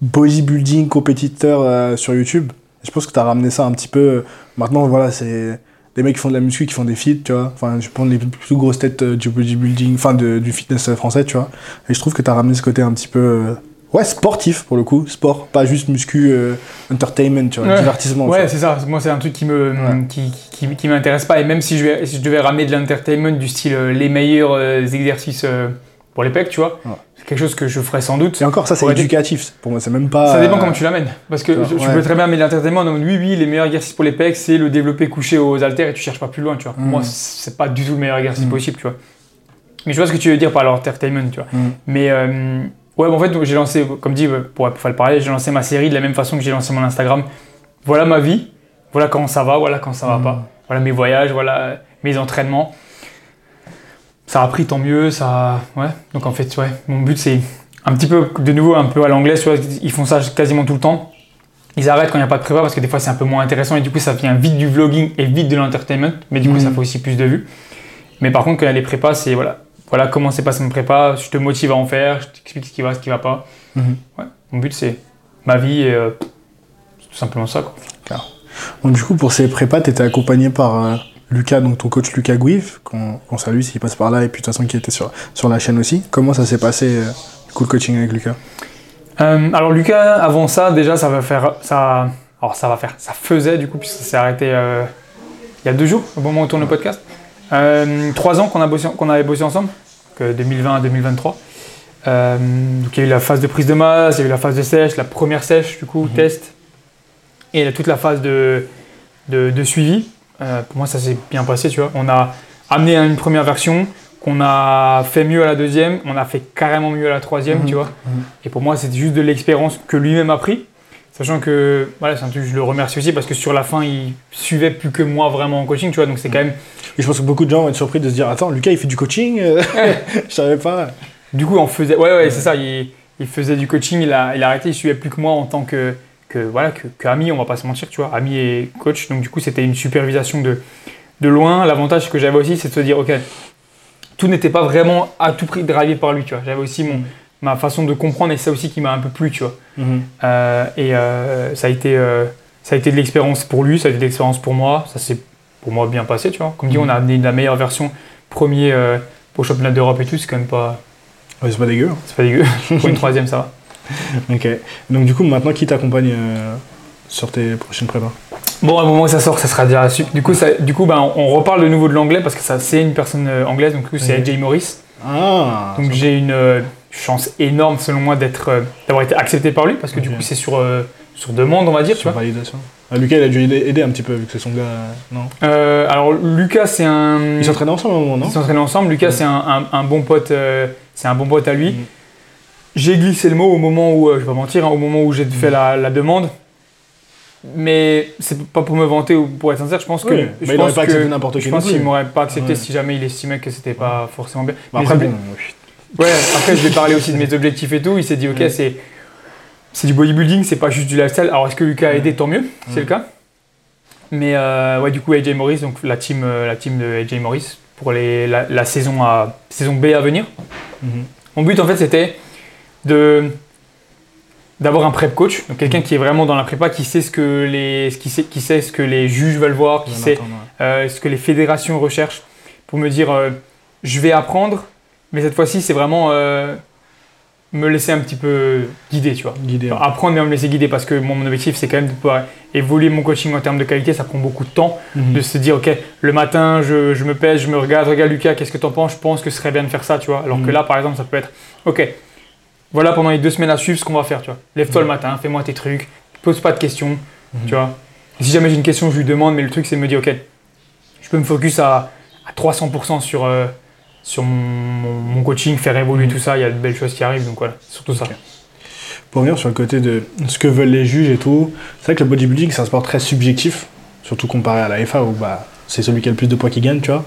bodybuilding compétiteur euh, sur YouTube. Je pense que tu as ramené ça un petit peu. Maintenant, voilà, c'est des mecs qui font de la muscu, qui font des feats, tu vois. Enfin, je prends les plus grosses têtes du bodybuilding, enfin de- du fitness français, tu vois. Et je trouve que tu as ramené ce côté un petit peu. Ouais, sportif pour le coup, sport, pas juste muscu, euh, entertainment, tu vois, Ouais. divertissement. Ouais, c'est ça. Moi, c'est un truc qui me Ouais. qui, qui, qui m'intéresse pas. Et même si je, vais, si je devais ramener de l'entertainment du style euh, les meilleurs euh, exercices pour les pecs, tu vois, Ouais. c'est quelque chose que je ferais sans doute. Et encore, ça, c'est éducatif. Pour moi, c'est même pas. Ça dépend comment tu l'amènes. Parce que je, je peux très bien mettre l'entertainment en mode oui, oui, les meilleurs exercices pour les pecs, c'est le développer couché aux haltères et tu cherches pas plus loin, tu vois. Mm. Moi, c'est pas du tout le meilleur exercice Mm. possible, tu vois. Mais je vois ce que tu veux dire par l'entertainment, tu vois. Mm. Mais ouais, en fait, j'ai lancé, comme dit, pour, pour faire le parallèle, j'ai lancé ma série de la même façon que j'ai lancé mon Instagram. Voilà ma vie, voilà quand ça va, voilà quand ça va Mm. pas. Voilà mes voyages, voilà euh, mes entraînements. Ça a pris tant mieux, ça. Ouais. Donc en fait, ouais, mon but c'est un petit peu, de nouveau, un peu à l'anglais, tu vois, ils font ça quasiment tout le temps. Ils arrêtent quand il n'y a pas de prépa parce que des fois c'est un peu moins intéressant et du coup ça vient vite du vlogging et vite de l'entertainment, mais du coup Mhm. ça fait aussi plus de vues. Mais par contre, quand il y a les prépas, c'est voilà, voilà comment s'est passé mon prépa, je te motive à en faire, je t'explique ce qui va, ce qui va pas. Mhm. Ouais. Mon but c'est ma vie et euh, c'est tout simplement ça. Quoi. Donc, du coup, pour ces prépas, tu étais accompagné par euh, Lucas, donc ton coach Lucas Gouif, qu'on qu'on salue s'il passe par là, et puis de toute façon qui était sur, sur la chaîne aussi. Comment ça s'est passé, euh, du coup, le coaching avec Lucas? Alors Lucas, avant ça, déjà ça va faire, ça, alors ça va faire, ça faisait du coup puisque ça s'est arrêté il y a deux jours au moment où on tourne le podcast. Euh, trois ans qu'on avait bossé ensemble, que 2020 à 2023. Euh, donc il y a eu la phase de prise de masse, il y a eu la phase de sèche, la première sèche du coup, test, et toute la phase de, de, de suivi. Euh, pour moi ça s'est bien passé, tu vois. On a amené à une première version, qu'on a fait mieux à la deuxième, on a fait carrément mieux à la troisième, Mhm. tu vois. Mhm. Et pour moi, c'était juste de l'expérience que lui-même a pris. Sachant que, voilà, c'est un truc, je le remercie aussi parce que sur la fin, il suivait plus que moi vraiment en coaching, tu vois. Donc c'est quand même. Et je pense que beaucoup de gens vont être surpris de se dire Attends, Lucas, il fait du coaching? Je savais pas. Du coup, on faisait. Ouais, ouais, c'est ça. Il, il faisait du coaching, il a, il a arrêté, il suivait plus que moi en tant que. que voilà, que, que ami, on va pas se mentir, tu vois. Ami et coach. Donc du coup, c'était une supervision de, de loin. L'avantage que j'avais aussi, c'est de se dire, ok, tout n'était pas vraiment à tout prix drivé par lui, tu vois. J'avais aussi mon, ma façon de comprendre et c'est ça aussi qui m'a un peu plu, tu vois. Euh, et euh, ça, a été, euh, ça a été de l'expérience pour lui, ça a été de l'expérience pour moi. Ça s'est pour moi bien passé, tu vois. Comme dit, Mhm. on a amené la meilleure version premier euh, le championnat d'Europe et tout, c'est quand même pas, Ouais, c'est pas dégueu. c'est pas dégueu. pour une troisième, ça va. Ok. Donc, du coup, maintenant, qui t'accompagne euh, sur tes prochaines prépas? Bon, à un moment où ça sort, ça sera déjà su- Du coup, ça, du coup ben, on reparle de nouveau de l'anglais parce que ça, c'est une personne euh, anglaise, donc du coup, c'est. AJ Morris. Ah Donc j'ai une chance énorme, selon moi, d'être, euh, d'avoir été accepté par lui parce que du Ok. coup, c'est sur, euh, sur demande, on va dire, tu sur vois. validation. Ah, Lucas, il a dû aider, un petit peu, vu que c'est son gars. euh, Non Euh, alors, Lucas, c'est un. Ils s'entraînaient ensemble à un moment, non Ils s'entraînent ensemble. Lucas, Ouais. c'est un, un- un bon pote. euh, c'est un bon pote à lui. Mhm. J'ai glissé le mot au moment où, euh, je vais pas mentir, hein, au moment où j'ai Mhm. fait la, la demande. Mais c'est pas pour me vanter ou pour être sincère. Je pense que. Oui, je mais il pense aurait pas que- accepté n'importe qui Je pense qu'il m'aurait pas accepté Ouais. si jamais il estimait que c'était pas forcément bien. Bah, Mais après, bon, Ouais, après je vais parler aussi de mes objectifs et tout. Il s'est dit, ok, c'est c'est du bodybuilding, c'est pas juste du lifestyle. Alors est-ce que Lucas a aidé? Tant mieux, c'est le cas. Mais euh, ouais, du coup, AJ Morris, donc la team, euh, la team de AJ Morris pour les, la, la saison, à, saison B à venir. Mhm. Mon but en fait c'était de d'avoir un prep coach, donc quelqu'un qui est vraiment dans la prépa, qui sait ce que les, qui sait, qui sait ce que les juges veulent voir, qui sait euh, ce que les fédérations recherchent, pour me dire euh, je vais apprendre, mais cette fois-ci c'est vraiment euh, me laisser un petit peu guider, tu vois. Guider. Enfin, apprendre mais me laisser guider parce que mon objectif c'est quand même de pouvoir évoluer mon coaching en termes de qualité, ça prend beaucoup de temps Mhm. de se dire ok le matin je, je me pèse, je me regarde, regarde Lucas, qu'est-ce que t'en penses, je pense que ce serait bien de faire ça, tu vois. Alors que Mhm. là par exemple ça peut être ok voilà pendant les deux semaines à suivre ce qu'on va faire, tu vois. Lève-toi Mhm. le matin, fais-moi tes trucs, pose pas de questions, Mhm. tu vois. Et si jamais j'ai une question je lui demande mais le truc c'est de me dire ok je peux me focus à, à 300% sur, euh, sur mon, coaching, faire évoluer Mhm. tout ça, il y a de belles choses qui arrivent donc voilà, surtout ça. Pour revenir sur le côté de ce que veulent les juges et tout, c'est vrai que le bodybuilding c'est un sport très subjectif, surtout comparé à la FA où bah, c'est celui qui a le plus de poids qui gagne, tu vois.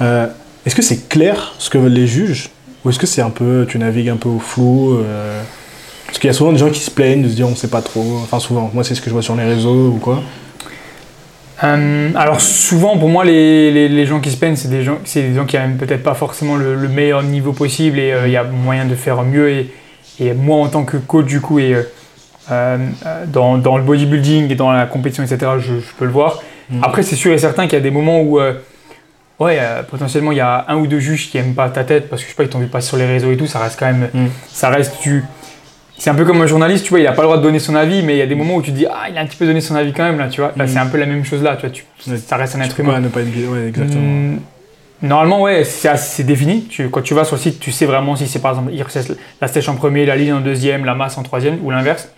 Euh, est-ce que c'est clair ce que veulent les juges ou est-ce que c'est un peu, tu navigues un peu au flou euh, Parce qu'il y a souvent des gens qui se plaignent de se dire on sait pas trop, enfin souvent, moi c'est ce que je vois sur les réseaux ou quoi. Euh, alors souvent pour moi les, les- les gens qui se plaignent c'est des gens c'est des gens qui n'ont peut-être pas forcément le, le meilleur niveau possible et euh, il y a moyen de faire mieux et, et moi en tant que coach du coup et euh, dans, dans le bodybuilding et dans la compétition, etc., je, je peux le voir. Mhm. Après, c'est sûr et certain qu'il y a des moments où, ouais, potentiellement, il y a un ou deux juges qui aiment pas ta tête parce que je sais pas, ils t'ont vu passer sur les réseaux et tout, ça reste quand même. Mhm. Ça reste, tu. C'est un peu comme un journaliste, tu vois, il a pas le droit de donner son avis, mais il y a des moments où tu te dis, ah, il a un petit peu donné son avis quand même, là, tu vois. Là, c'est un peu la même chose là, tu vois, tu, ça reste un être humain. ne pas être ouais, exactement. Hmm, Normalement, ouais, c'est défini. Tu, quand tu vas sur le site, tu sais vraiment si c'est par exemple la sèche en premier, la ligne en deuxième, la masse en troisième ou l'inverse.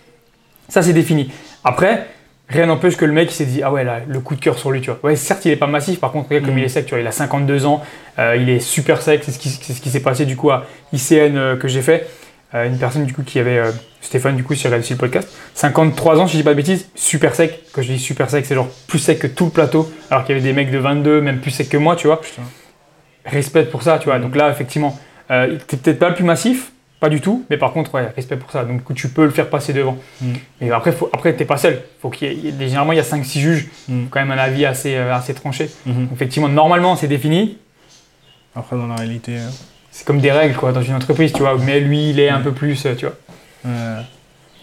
Ça, c'est défini. Après, rien n'empêche que le mec s'est dit Ah ouais, là, le coup de cœur sur lui, tu vois. Ouais, certes, il est pas massif, par contre, regarde comme Mm. il est sec, tu vois. Il a 52 ans, euh, il est super sec. C'est ce qui, c'est ce qui s'est passé du coup à ICN euh, que j'ai fait. Euh, une personne du coup qui avait, euh, Stéphane, du coup, si regarde aussi le podcast, 53 ans, si je dis pas de bêtises, super sec. Quand je dis super sec, c'est genre plus sec que tout le plateau, alors qu'il y avait des mecs de 22, même plus sec que moi, tu vois Putain. respect pour ça, tu vois. Donc là, effectivement, euh, t'es peut-être pas le plus massif, pas du tout, mais par contre, ouais, respect pour ça. Donc du coup, tu peux le faire passer devant. Mm. Mais après, faut, après, t'es pas seul. Faut qu'il y ait- généralement, il y a 5-6 juges, Mm. quand même un avis assez, euh, assez tranché. Mhm. Donc, effectivement, normalement, c'est défini. Après, dans la réalité. C'est comme des règles, quoi, dans une entreprise, tu vois. Mais lui, il est un peu plus, euh, tu vois. euh,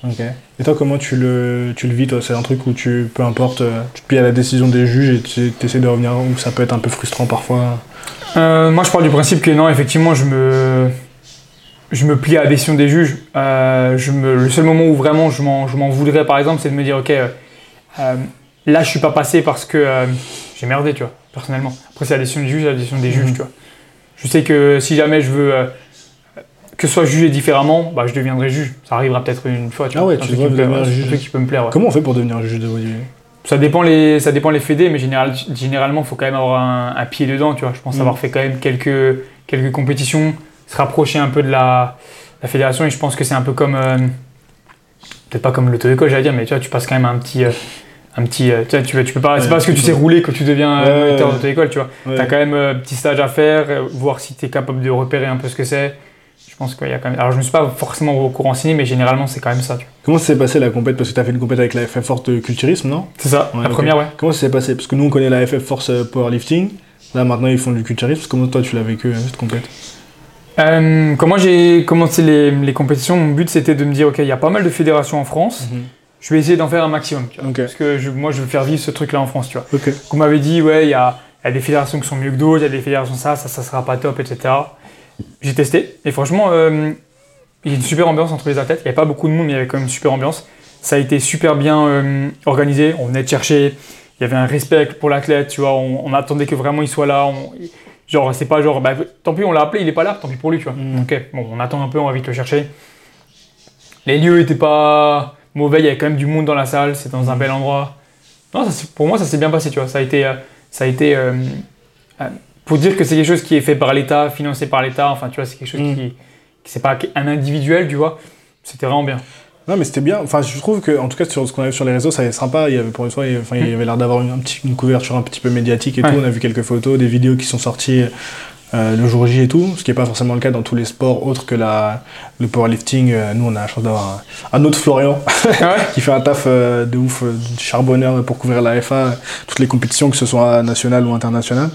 ok. Et toi, comment tu le, tu le vis, toi? C'est un truc où tu, peu importe, euh, tu te plies à la décision des juges et tu essaies de revenir, ou ça peut être un peu frustrant parfois? Euh, moi, je parle du principe que non, effectivement, je me, je me plie à la décision des juges. Euh, je me, le seul moment où vraiment je m'en, je m'en voudrais, par exemple, c'est de me dire, ok, là, je suis pas passé parce que j'ai merdé, tu vois, personnellement. Après, c'est la décision du juge, c'est la décision des Mhm. juges, tu vois. Je sais que si jamais je veux euh, que ce soit jugé différemment, bah, je deviendrai juge. Ça arrivera peut-être une fois, tu Ah vois. ouais, tu devenir juge. un truc qui peut me plaire. ouais. Comment on fait pour devenir juge de bodybuilding Ça dépend les, ça dépend les fédés, mais général, généralement, il faut quand même avoir un, un pied dedans, tu vois. Je pense Mm. avoir fait quand même quelques, quelques compétitions, se rapprocher un peu de la, la fédération, et je pense que c'est un peu comme, euh, peut-être pas comme l'auto-école, j'allais dire, mais tu vois, tu passes quand même un petit, euh, un petit, euh, tu tu, peux- tu peux pas, c'est pas parce que tu tu sais rouler que tu deviens Ouais, euh, ouais, moniteur ouais. d'auto-école, tu vois. Ouais. T'as quand même un petit stage à faire, euh, voir si tu es capable de repérer un peu ce que c'est. Je pense qu'il y a quand même. Alors, je me suis pas forcément beaucoup renseigné, mais généralement, c'est quand même ça, tu vois. Comment s'est passé la compète? Parce que tu as fait une compète avec la FF Force de culturisme, non? C'est ça, la première, ouais. Comment ça s'est passé? Parce que nous, on connaît la FF Force euh, Powerlifting. Là, maintenant, ils font du culturisme. Comment toi, tu l'as vécu, euh, cette compète? Euh, quand moi j'ai commencé les, les compétitions, mon but c'était de me dire ok, il y a pas mal de fédérations en France, je vais essayer d'en faire un maximum. Tu vois, Ok. Parce que je- moi je veux faire vivre ce truc-là en France, tu vois. Ok. Qu'on m'avait dit ouais, il y a, il y a des fédérations qui sont mieux que d'autres, il y a des fédérations ça, ça, ça sera pas top, etc. J'ai testé et franchement, euh, il y a une super ambiance entre les athlètes. Il n'y avait pas beaucoup de monde, mais il y avait quand même une super ambiance. Ça a été super bien euh, organisé. On venait de chercher. Il y avait un respect pour l'athlète, tu vois. On, on attendait que vraiment il soit là. On- genre, c'est pas genre, bah, tant pis, on l'a appelé, il est pas là, tant pis pour lui, tu vois. Mm. Ok, bon, on attend un peu, on va vite le chercher. Les lieux étaient pas mauvais, il y avait quand même du monde dans la salle, c'est dans un bel endroit. Non, ça, s'est- pour moi, ça s'est bien passé, tu vois. Ça a été, euh, ça a été euh, euh, pour dire que c'est quelque chose qui est fait par l'État, financé par l'État. Enfin, tu vois, c'est quelque chose Mm. qui, qui c'est pas un individuel, tu vois. C'était vraiment bien. Non, mais c'était bien. Enfin, je trouve que, en tout cas, sur ce qu'on a vu sur les réseaux, ça avait sympa. Il y avait, pour une fois, il y avait, enfin, il y avait l'air d'avoir une, un petit- une couverture un petit peu médiatique et Ouais. tout. On a vu quelques photos, des vidéos qui sont sorties euh, le jour J et tout, ce qui n'est pas forcément le cas dans tous les sports autres que la, le powerlifting. Euh, nous, on a la chance d'avoir un, un autre Florian Ah ouais qui fait un taf euh, de ouf, euh, charbonneur pour couvrir la FA, toutes les compétitions, que ce soit nationales ou internationales.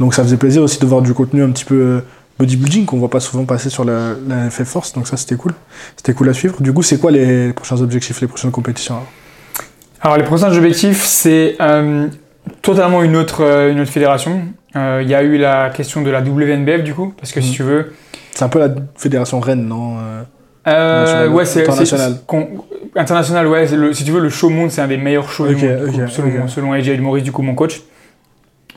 Donc ça faisait plaisir aussi de voir du contenu un petit peu bodybuilding qu'on voit pas souvent passer sur la, la FF Force, donc ça c'était cool. C'était cool à suivre. Du coup, c'est quoi les prochains objectifs, les prochaines compétitions alors? Alors, les prochains objectifs, c'est euh, totalement une autre, euh, une autre fédération. Euh, Il y a eu la question de la WNBF, du coup, parce que si Mhm. tu veux, C'est un peu la fédération Rennes, non euh, ouais, c'est international. international, ouais. le- si tu veux, le show monde, c'est un des meilleurs shows du monde, coup, selon, ok. selon AJ Maurice, du coup, mon coach.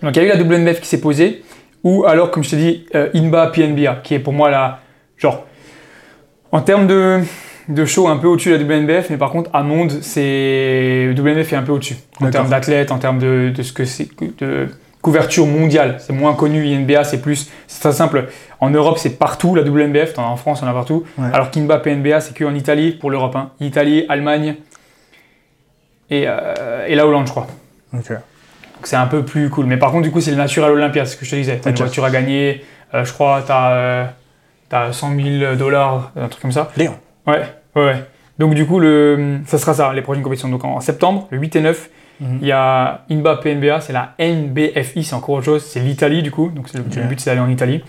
Donc, il y a eu la WNBF qui s'est posée, ou alors, comme je t'ai dit, euh, INBA PNBA, qui est pour moi la. Genre, en termes de, de show un peu au-dessus de la WNBF, mais par contre, à monde, c'est. WNBF est un peu au-dessus. En termes d'athlètes, en termes de, de ce que c'est. de couverture mondiale. C'est moins connu, INBA, c'est plus. C'est très simple. En Europe, c'est partout, la WNBF. As En France, on en a partout. Ouais. Alors qu'INBA, PNBA, c'est qu'en Italie pour l'Europe. hein. Italie, Allemagne et, euh, et la Hollande, je crois. Ok. Donc c'est un peu plus cool. Mais par contre, du coup, c'est le Natural Olympia, c'est ce que je te disais. T'as une voiture à gagner, euh, je crois, t'as euh, t'as 100 000 dollars, un truc comme ça. Léon. Ouais, ouais. Donc du coup, le, ça sera ça, les prochaines compétitions. Donc en septembre, le 8 et 9, Mhm. il y a INBA PNBA, c'est la NBFI, c'est encore autre chose, c'est l'Italie du coup. Donc le, but, c'est d'aller en Italie.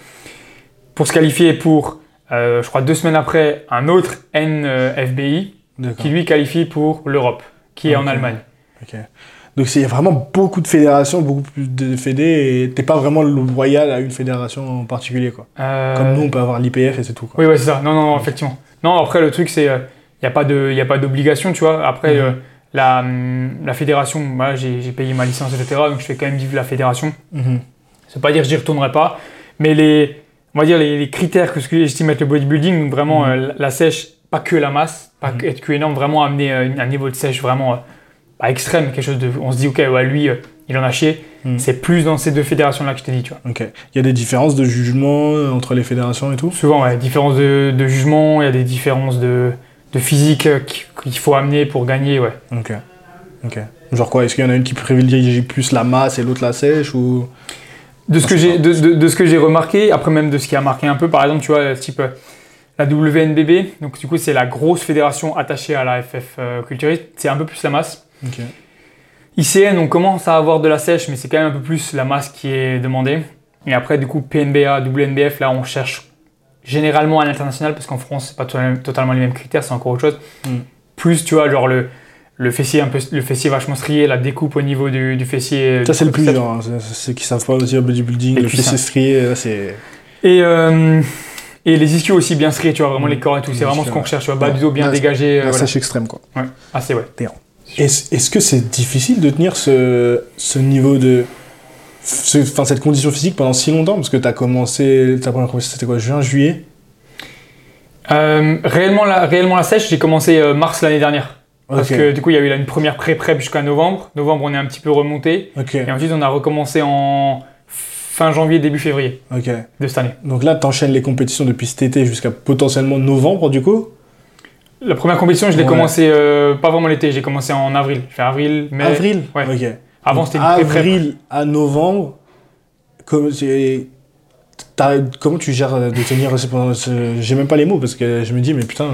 Pour se qualifier pour, euh, je crois, deux semaines après, un autre NFBI, qui lui qualifie pour l'Europe, qui est en. Allemagne. Donc c'est- il y a vraiment beaucoup de fédérations, beaucoup plus de fédés, et t'es pas vraiment loyal à une fédération en particulier, quoi. Euh, Comme nous, on peut avoir l'IPF et c'est tout, quoi. Oui, ouais, c'est ça. Non, non, non, effectivement. Non, après, le truc, c'est. Il n'y a pas d'obligation, tu vois. Après, Mhm. euh, la, hum, la fédération, moi, j'ai j'ai payé ma licence, etc. Donc, je fais quand même vivre la fédération. Ça veut pas dire que j'y retournerai pas. Mais les, on va dire les, les critères que j'estime être le bodybuilding, donc vraiment Mhm. euh, la, la sèche, pas que la masse, pas Mhm. que, être que énorme, vraiment amener euh, un niveau de sèche vraiment euh, extrême, quelque chose de. On se dit, ok, ouais, lui, euh, il en a chié. Mhm. C'est plus dans ces deux fédérations-là que je t'ai dit, tu vois. Ok. Il y a des différences de jugement euh, entre les fédérations et tout? Souvent, ouais, différence de, de jugement, il y a des différences de, de physique euh, qui- qu'il faut amener pour gagner, ouais. Ok. Ok. Genre quoi Est-ce qu'il y en a une qui privilégie plus la masse et l'autre la sèche ou? De ce que j'ai de, de- de ce que j'ai remarqué, après même de ce qui a marqué un peu, par exemple, tu vois, type euh, la WNBB, donc du coup c'est la grosse fédération attachée à la FF euh, culturiste, c'est un peu plus la masse. ICN, on commence à avoir de la sèche, mais c'est quand même un peu plus la masse qui est demandée. Et après, du coup, PNBA, WNBF, là, on cherche généralement à l'international, parce qu'en France, c'est pas to- totalement les mêmes critères, c'est encore autre chose. Mm. Plus, tu vois, genre le, le fessier un peu, le fessier vachement strié, la découpe au niveau du, du fessier. Ça, c'est le plus dur. hein. Ceux qui savent pas aussi au bodybuilding, le fessier strié, là, c'est. Et, euh, et les ischios aussi bien striés, tu vois, vraiment Mm. les corps et tout, c'est vraiment ce qu'on recherche, tu vois, bas Ouais. du dos bien dégagé. euh, La voilà. sèche extrême, quoi. Ouais. Ah, c'est ouais. Est-ce que c'est difficile de tenir ce, ce niveau de. ce- Enfin, cette condition physique pendant si longtemps? Parce que t'as commencé. Ta première compétition, c'était quoi Juin, juillet? Euh, réellement, la, réellement la sèche, j'ai commencé euh, mars l'année dernière. Parce que du coup, il y a eu là, une première pré-prep jusqu'à novembre. Novembre, on est un petit peu remonté. Et ensuite, on a recommencé en fin janvier, début février de cette année. Donc là, t'enchaînes les compétitions depuis cet été jusqu'à potentiellement novembre, du coup? La première compétition, je l'ai Ouais. commencé euh, pas vraiment l'été, j'ai commencé en avril. Avril, mai. Avril? Ouais. Ok. Avant, c'était une. Avril à novembre. Comme, comment tu gères de tenir J'ai même pas les mots parce que je me dis, mais putain,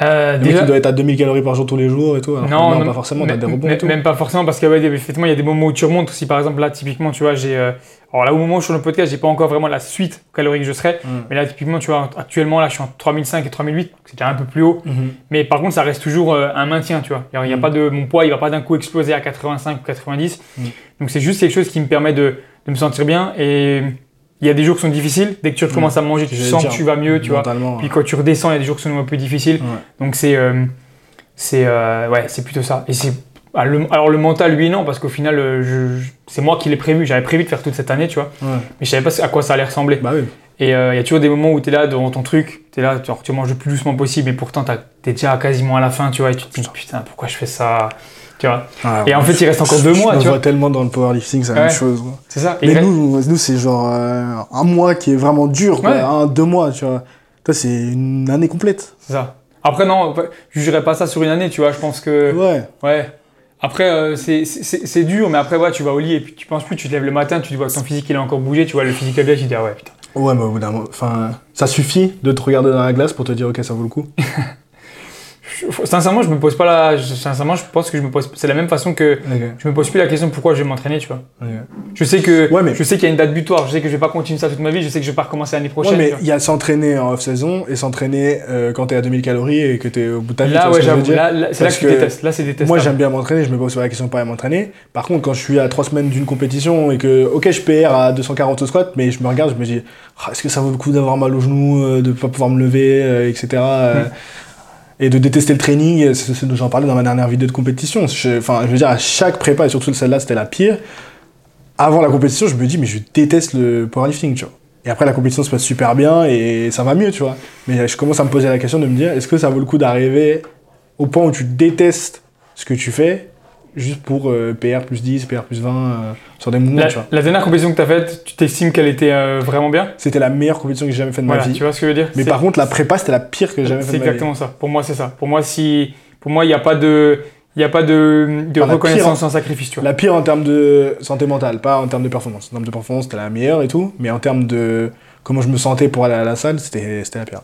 Euh, déjà, il doit être à 2000 calories par jour tous les jours et tout. alors non, non, pas forcément, t'as des rebonds et tout. Même pas forcément, parce que ouais, effectivement, il y a des moments où tu remontes aussi. Par exemple, là, typiquement, tu vois, j'ai. euh, alors là, au moment où je suis sur le podcast, j'ai pas encore vraiment la suite calorique que je serais. Mm. Mais là, typiquement, tu vois, actuellement, là, je suis en 3005 et 3008, c'est déjà un peu plus haut. Mhm. Mais par contre, ça reste toujours euh, un maintien, tu vois. Il y a Mm. pas de, mon poids, il va pas d'un coup exploser à 85 ou 90. Mm. Donc c'est juste quelque chose qui me permet de, de me sentir bien. Et il y a des jours qui sont difficiles. Dès que tu recommences à manger, tu sens dire, que tu vas mieux, tu vois. Puis quand tu redescends, il y a des jours qui sont un peu difficiles. ouais. Donc c'est euh, c'est euh, ouais, c'est plutôt ça. Et c'est ah, alors le mental, lui, non, parce qu'au final, euh, c'est moi qui l'ai prévu. J'avais prévu de faire toute cette année, tu vois. Mais je savais pas à quoi ça allait ressembler. Bah oui. Et euh, il y a toujours des moments où tu es là devant ton truc, tu es là, tu manges le plus doucement possible, et pourtant tu es déjà quasiment à la fin, tu vois, et tu te dis putain, pourquoi je fais ça? Tu vois Ah, Et en fait, il reste encore deux je mois, tu vois vois. tellement dans le powerlifting, c'est la Ouais. même chose. C'est ça. Et Mais reste- nous, nous c'est genre euh, un mois qui est vraiment dur, quoi. Ouais. Un, deux mois, tu vois. Toi, c'est une année complète. C'est ça. Après, non, je jugerais pas ça sur une année, tu vois, je pense que. Ouais. Ouais. Après, euh, c'est- dur, mais après, ouais, tu vas au lit et puis tu penses plus, tu te lèves le matin, tu te vois que ton physique il a encore bougé, tu vois le physique là, tu te dis ah ouais, putain. Ouais, mais au bout d'un moment, enfin, ça suffit de te regarder dans la glace pour te dire, ok, ça vaut le coup. Sincèrement, je me pose pas la. je- sincèrement, je pense que je me pose. C'est la même façon que je me pose plus la question pourquoi je vais m'entraîner, tu vois. Je sais que. Ouais, mais- Je sais qu'il y a une date butoir, je sais que je vais pas continuer ça toute ma vie, je sais que je vais pas recommencer l'année Ouais, prochaine. mais tu vois. il y a s'entraîner en off-saison et s'entraîner euh, quand t'es à 2000 calories et que t'es au bout de ta vie. Là, ouais, j'avoue, là, là, c'est là que tu détestes. Là, c'est détestable. Moi, j'aime bien m'entraîner, je me pose pas la question de pas m'entraîner. Par contre, quand je suis à 3 semaines d'une compétition et que, ok, je PR à 240 au squat, mais je me regarde, je me dis, Ah, est-ce que ça vaut le coup d'avoir mal au genou, euh, de pas pouvoir me lever, euh, etc. euh, Mm. Et de détester le training, c'est ce dont j'en parlais dans ma dernière vidéo de compétition. Je- Enfin, je veux dire, à chaque prépa, et surtout celle-là, c'était la pire. Avant la compétition, je me dis, mais je déteste le powerlifting, tu vois. Et après, la compétition se passe super bien et ça va mieux, tu vois. Mais je commence à me poser la question de me dire, est-ce que ça vaut le coup d'arriver au point où tu détestes ce que tu fais juste pour euh, PR plus 10, PR plus 20 euh, sur des mouvements, La, tu vois. la dernière compétition que tu as faite, tu t'estimes qu'elle était euh, vraiment bien? C'était la meilleure compétition que j'ai jamais faite de Voilà, ma vie. tu vois ce que je veux dire? Mais C'est- par contre, la prépa, c'était la pire que j'ai jamais faite C'est de ma vie. exactement ça. Pour moi, c'est ça. Pour moi, si, pour moi, il n'y a pas de, il y a pas de, de Enfin, reconnaissance pire- sans sacrifice, tu vois. La pire en termes de santé mentale, pas en termes de performance. En termes de performance, c'était la meilleure et tout, mais en termes de comment je me sentais pour aller à la salle, c'était la pire.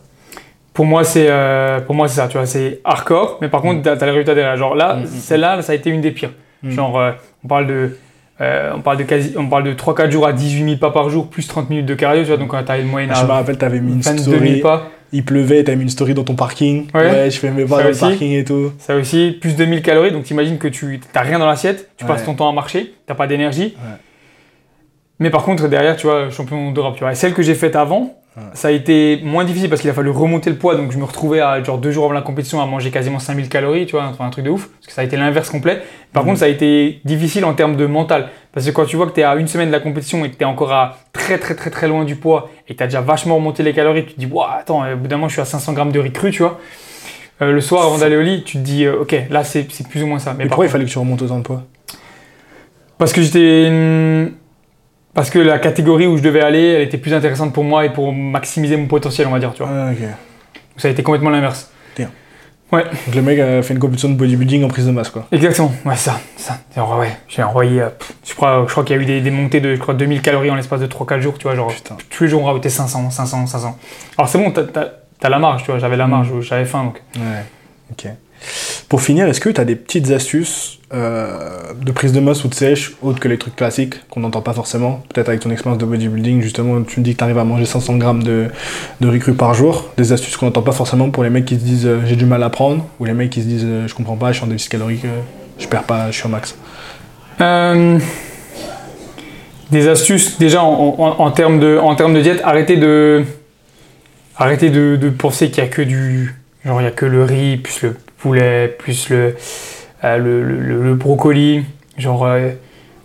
Pour moi, c'est, euh, pour moi, c'est ça. Tu vois, c'est hardcore, mais par contre, t'as, t'as les résultats derrière. Genre là, Mm, mm, celle-là, ça a été une des pires. Mm. Genre, euh, on parle de, euh, on parle de quasi, on parle de 3-4 jours à 18 000 pas par jour, plus 30 minutes de cardio, tu vois. Donc, quand t'as une moyenne je me à rappelle, t'avais mis une 22 000 story pas. il pleuvait, t'as mis une story dans ton parking. Ouais. je fais mes pas dans le parking et tout. Ça aussi, plus de 1000 calories, donc t'imagines que tu n'as rien dans l'assiette, tu passes ton temps à marcher, t'as pas d'énergie. Ouais. Mais par contre, derrière, tu vois, champion d'Europe, tu vois. Et celle que j'ai faite avant. Ça a été moins difficile parce qu'il a fallu remonter le poids, donc je me retrouvais à genre deux jours avant la compétition à manger quasiment 5000 calories, tu vois, enfin, un truc de ouf, parce que ça a été l'inverse complet. Par Mhm. contre, ça a été difficile en termes de mental, parce que quand tu vois que tu es à une semaine de la compétition et que tu es encore à très très très très loin du poids et que tu as déjà vachement remonté les calories, tu te dis, Ouah, attends, au bout d'un moment, je suis à 500 grammes de riz cru, tu vois. Euh, le soir, avant d'aller au lit, tu te dis, euh, ok, là, c'est plus ou moins ça. Mais pourquoi il fallait que tu remontes autant de poids? Parce que j'étais. Parce que la catégorie où je devais aller, elle était plus intéressante pour moi et pour maximiser mon potentiel, on va dire, tu vois. Ah, ok. Ça a été complètement l'inverse. Donc le mec a fait une compétition de bodybuilding en prise de masse, quoi. Exactement, ouais, ça. ça. Ouais, j'ai envoyé. euh, je crois, je crois qu'il y a eu des, des montées de je crois, 2000 calories en l'espace de 3-4 jours, tu vois. Genre, Putain. tous les jours, on rajoutait 500, 500, 500. Alors c'est bon, t'as la marge, tu vois. J'avais la marge, j'avais faim, donc. Ouais. Ok. Pour finir, est-ce que tu as des petites astuces euh, de prise de masse ou de sèche, autres que les trucs classiques qu'on n'entend pas forcément? Peut-être avec ton expérience de bodybuilding, justement, tu me dis que tu arrives à manger 500 grammes de, de riz cru par jour. Des astuces qu'on n'entend pas forcément pour les mecs qui se disent euh, j'ai du mal à prendre, ou les mecs qui se disent euh, je comprends pas, je suis en déficit calorique, je perds pas, je suis au max. Des astuces, déjà en, termes de, en termes de diète, arrêtez de, arrêtez de, penser qu'il y a que du, genre il y a que le riz, plus le poulet, plus le, euh, le, le- le- brocoli. Genre, euh,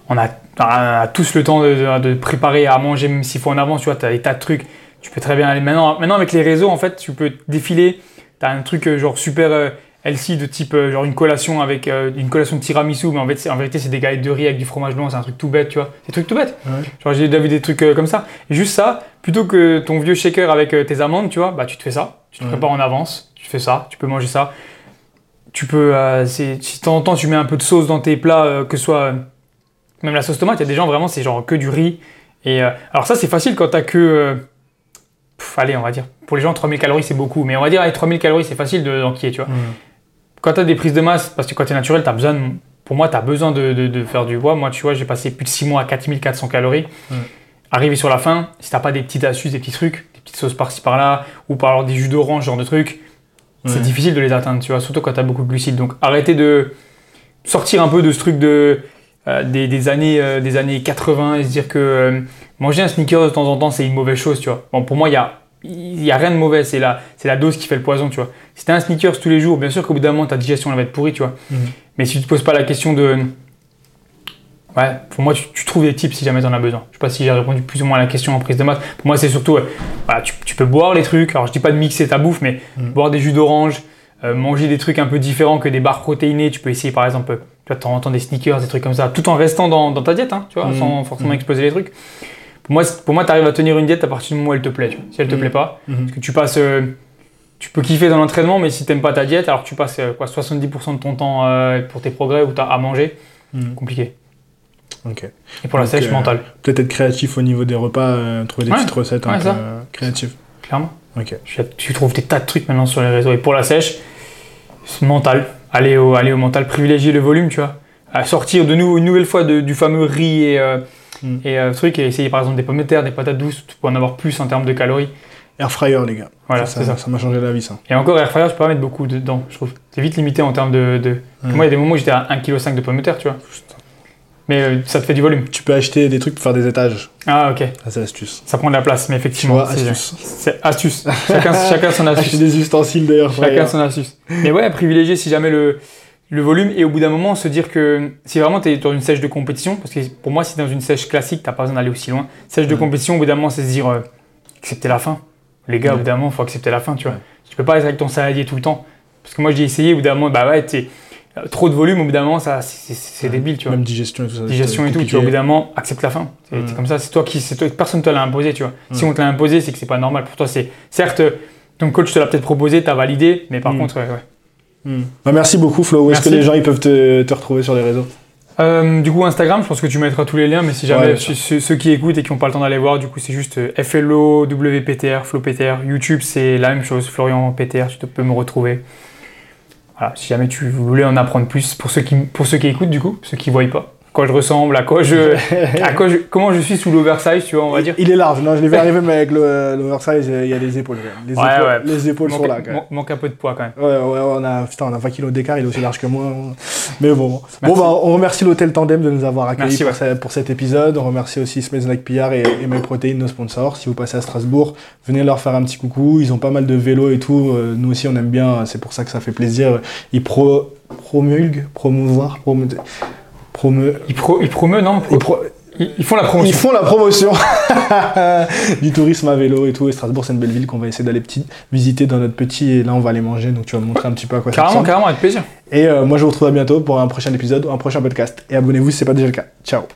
on, a, on a tous le temps de, de- préparer à manger, même s'il faut en avance, tu vois, tu as des tas de trucs. Tu peux très bien aller. Maintenant, maintenant avec les réseaux, en fait, tu peux défiler. Tu as un truc euh, genre super healthy de type genre une collation avec une collation de tiramisu, mais en, fait, en vérité, c'est des galettes de riz avec du fromage blanc, c'est un truc tout bête, tu vois. C'est des trucs tout bêtes. Ouais. Genre, j'ai déjà vu des trucs comme ça. Et juste ça, plutôt que ton vieux shaker avec tes amandes, tu vois, bah tu te fais ça. Tu te Ouais. prépares en avance, tu fais ça, tu peux manger ça. Tu peux, euh, si de temps en temps tu mets un peu de sauce dans tes plats, euh, que ce soit euh, même la sauce tomate, il y a des gens vraiment, c'est genre que du riz. Et alors ça, c'est facile quand t'as que. pff, allez, on va dire. Pour les gens, 3000 calories, c'est beaucoup. Mais on va dire, avec 3000 calories, c'est facile de- d'enquiller, tu vois. Quand tu as des prises de masse, parce que quand tu es naturel, tu as besoin, de- pour moi, tu as besoin de, de- de faire du poids. Moi, tu vois, j'ai passé plus de 6 mois à 4400 calories. Ouais. Arrivé sur la fin, si t'as pas des petites astuces, des petits trucs, des petites sauces par-ci par-là, ou par exemple des jus d'orange, genre de trucs, c'est difficile de les atteindre, tu vois, surtout quand tu as beaucoup de glucides. Donc arrêtez de sortir un peu de ce truc de, euh, des, des années, euh, des années 80 et se dire que euh, manger un sneaker de temps en temps, c'est une mauvaise chose, tu vois. Bon, pour moi, il y a, y a rien de mauvais, c'est la, c'est la dose qui fait le poison, tu vois. Si t'as un sneakers tous les jours, bien sûr qu'au bout d'un moment, ta digestion elle va être pourrie, tu vois. Mhm. Mais si tu te poses pas la question de. Ouais, pour moi, tu, tu trouves des tips si jamais tu en as besoin. Je sais pas si j'ai répondu plus ou moins à la question en prise de masse. Pour moi, c'est surtout, ouais, voilà, tu, tu peux boire les trucs. Alors, je dis pas de mixer ta bouffe, mais Mhm. boire des jus d'orange, euh, manger des trucs un peu différents que des barres protéinées. Tu peux essayer, par exemple, euh, tu vois, de temps en temps des sneakers, des trucs comme ça, tout en restant dans, dans ta diète, hein, tu vois, Mhm. sans forcément Mhm. exploser les trucs. Pour moi, pour moi, tu arrives à tenir une diète à partir du moment où elle te plaît. tu vois. Si elle te plaît pas, Mhm. parce que tu passes. euh, tu peux kiffer dans l'entraînement, mais si t'aimes pas ta diète, alors tu passes euh, quoi, 70% de ton temps pour tes progrès ou t'as à manger, compliqué. Ok. Et pour la Donc, sèche, euh, mentale, Peut-être être créatif au niveau des repas, euh, trouver des Ouais. petites recettes un Ouais, peu ça. euh, créatives. clairement. Ok. Tu, trouves des tas de trucs maintenant sur les réseaux. Et pour la sèche, mental. Aller au, aller au mental, privilégier le volume, tu vois. À sortir de nouveau une nouvelle fois de- du fameux riz et, euh, Mm. et euh, truc, et essayer par exemple des pommes de terre, des patates douces, peux en avoir plus en termes de calories. Air fryer, les gars. Voilà, ça, ça. ça m'a changé la vie, ça. Et encore, air fryer, je peux pas mettre beaucoup dedans, je trouve. C'est vite limité en termes de. de... Mm. Moi, il y a des moments où j'étais à 1,5 kg de pommes de terre, tu vois. Mais euh, ça te fait du volume. Tu peux acheter des trucs pour faire des étages. Ah, ok. Ça, c'est l'astuce. Ça prend de la place, mais Tu effectivement. vois, c'est- astuce. C'est astuce. Chacun, chacun son Acheter astuce. des ustensiles fryer. Chacun son astuce. Mais ouais, privilégier si jamais le, le volume et au bout d'un moment se dire que si vraiment tu es dans une sèche de compétition, parce que pour moi, si dans une sèche classique, t'as pas besoin d'aller aussi loin. Sèche de Ouais. compétition, au bout d'un moment, c'est se dire euh, accepter la fin. Les gars, au bout d'un moment, faut accepter la fin, tu vois. Tu peux pas être avec ton saladier tout le temps. Parce que moi, j'ai essayé, au bout d'un moment, bah ouais, t'es- trop de volume, au bout d'un moment, ça, c'est- débile, tu vois. Même digestion et tout ça. Digestion et tout, tu vois, au bout d'un moment, accepte la fin. C'est Mm. c'est comme ça, c'est toi qui, c'est toi, personne te l'a imposé, tu vois. Si Mm. on te l'a imposé, c'est que c'est pas normal. Pour toi, c'est certes, ton coach te l'a peut-être proposé, t'as validé, mais par Mm. contre, ouais, ouais. Bah, merci beaucoup, Flo. Où est-ce que les gens ils peuvent te, te retrouver sur les réseaux? Euh, du coup, Instagram, je pense que tu mettras tous les liens, mais si jamais Ouais, ceux, ceux qui écoutent et qui n'ont pas le temps d'aller voir, du coup, c'est juste euh, FLO, WPTR, FlowPTR. YouTube, c'est la même chose, Florian PTR, tu peux me retrouver. Si jamais tu voulais en apprendre plus, pour ceux qui, pour ceux qui écoutent, du coup, ceux qui ne voient pas. Quoi je ressemble, à quoi je, à quoi je, comment je suis sous l'oversize, tu vois, on va dire. Il est large, non, je l'ai vu arriver, mais avec le- l'oversize, il y a les épaules. Les, Ouais, épaules, ouais. les épaules sont manque, là, quand même. man- manque un peu de poids quand même. Ouais, ouais, on a, putain, on a 20 kilos d'écart, il est aussi large que moi. Mais bon. Bon, bah, on remercie l'hôtel Tandem de nous avoir accueillis Merci, pour, ouais. ce- pour cet épisode. On remercie aussi Smells Like PR et, et Mes Protéines, nos sponsors. Si vous passez à Strasbourg, venez leur faire un petit coucou. Ils ont pas mal de vélos et tout. Euh, Nous aussi, on aime bien. C'est pour ça que ça fait plaisir. Ils pro, promulguent, promouvoir, promu, promu, Ils, pro, ils promeuvent, non ils pro- ils, ils font la ils promotion. font la promotion du tourisme à vélo et tout. Et Strasbourg, c'est une belle ville qu'on va essayer d'aller petit, visiter dans notre petit. Et là, on va aller manger. Donc, tu vas me montrer un petit peu à quoi ça Carrément, ressemble. carrément, avec plaisir. Et euh, moi, je vous retrouve à bientôt pour un prochain épisode ou un prochain podcast. Et abonnez-vous si ce n'est pas déjà le cas. Ciao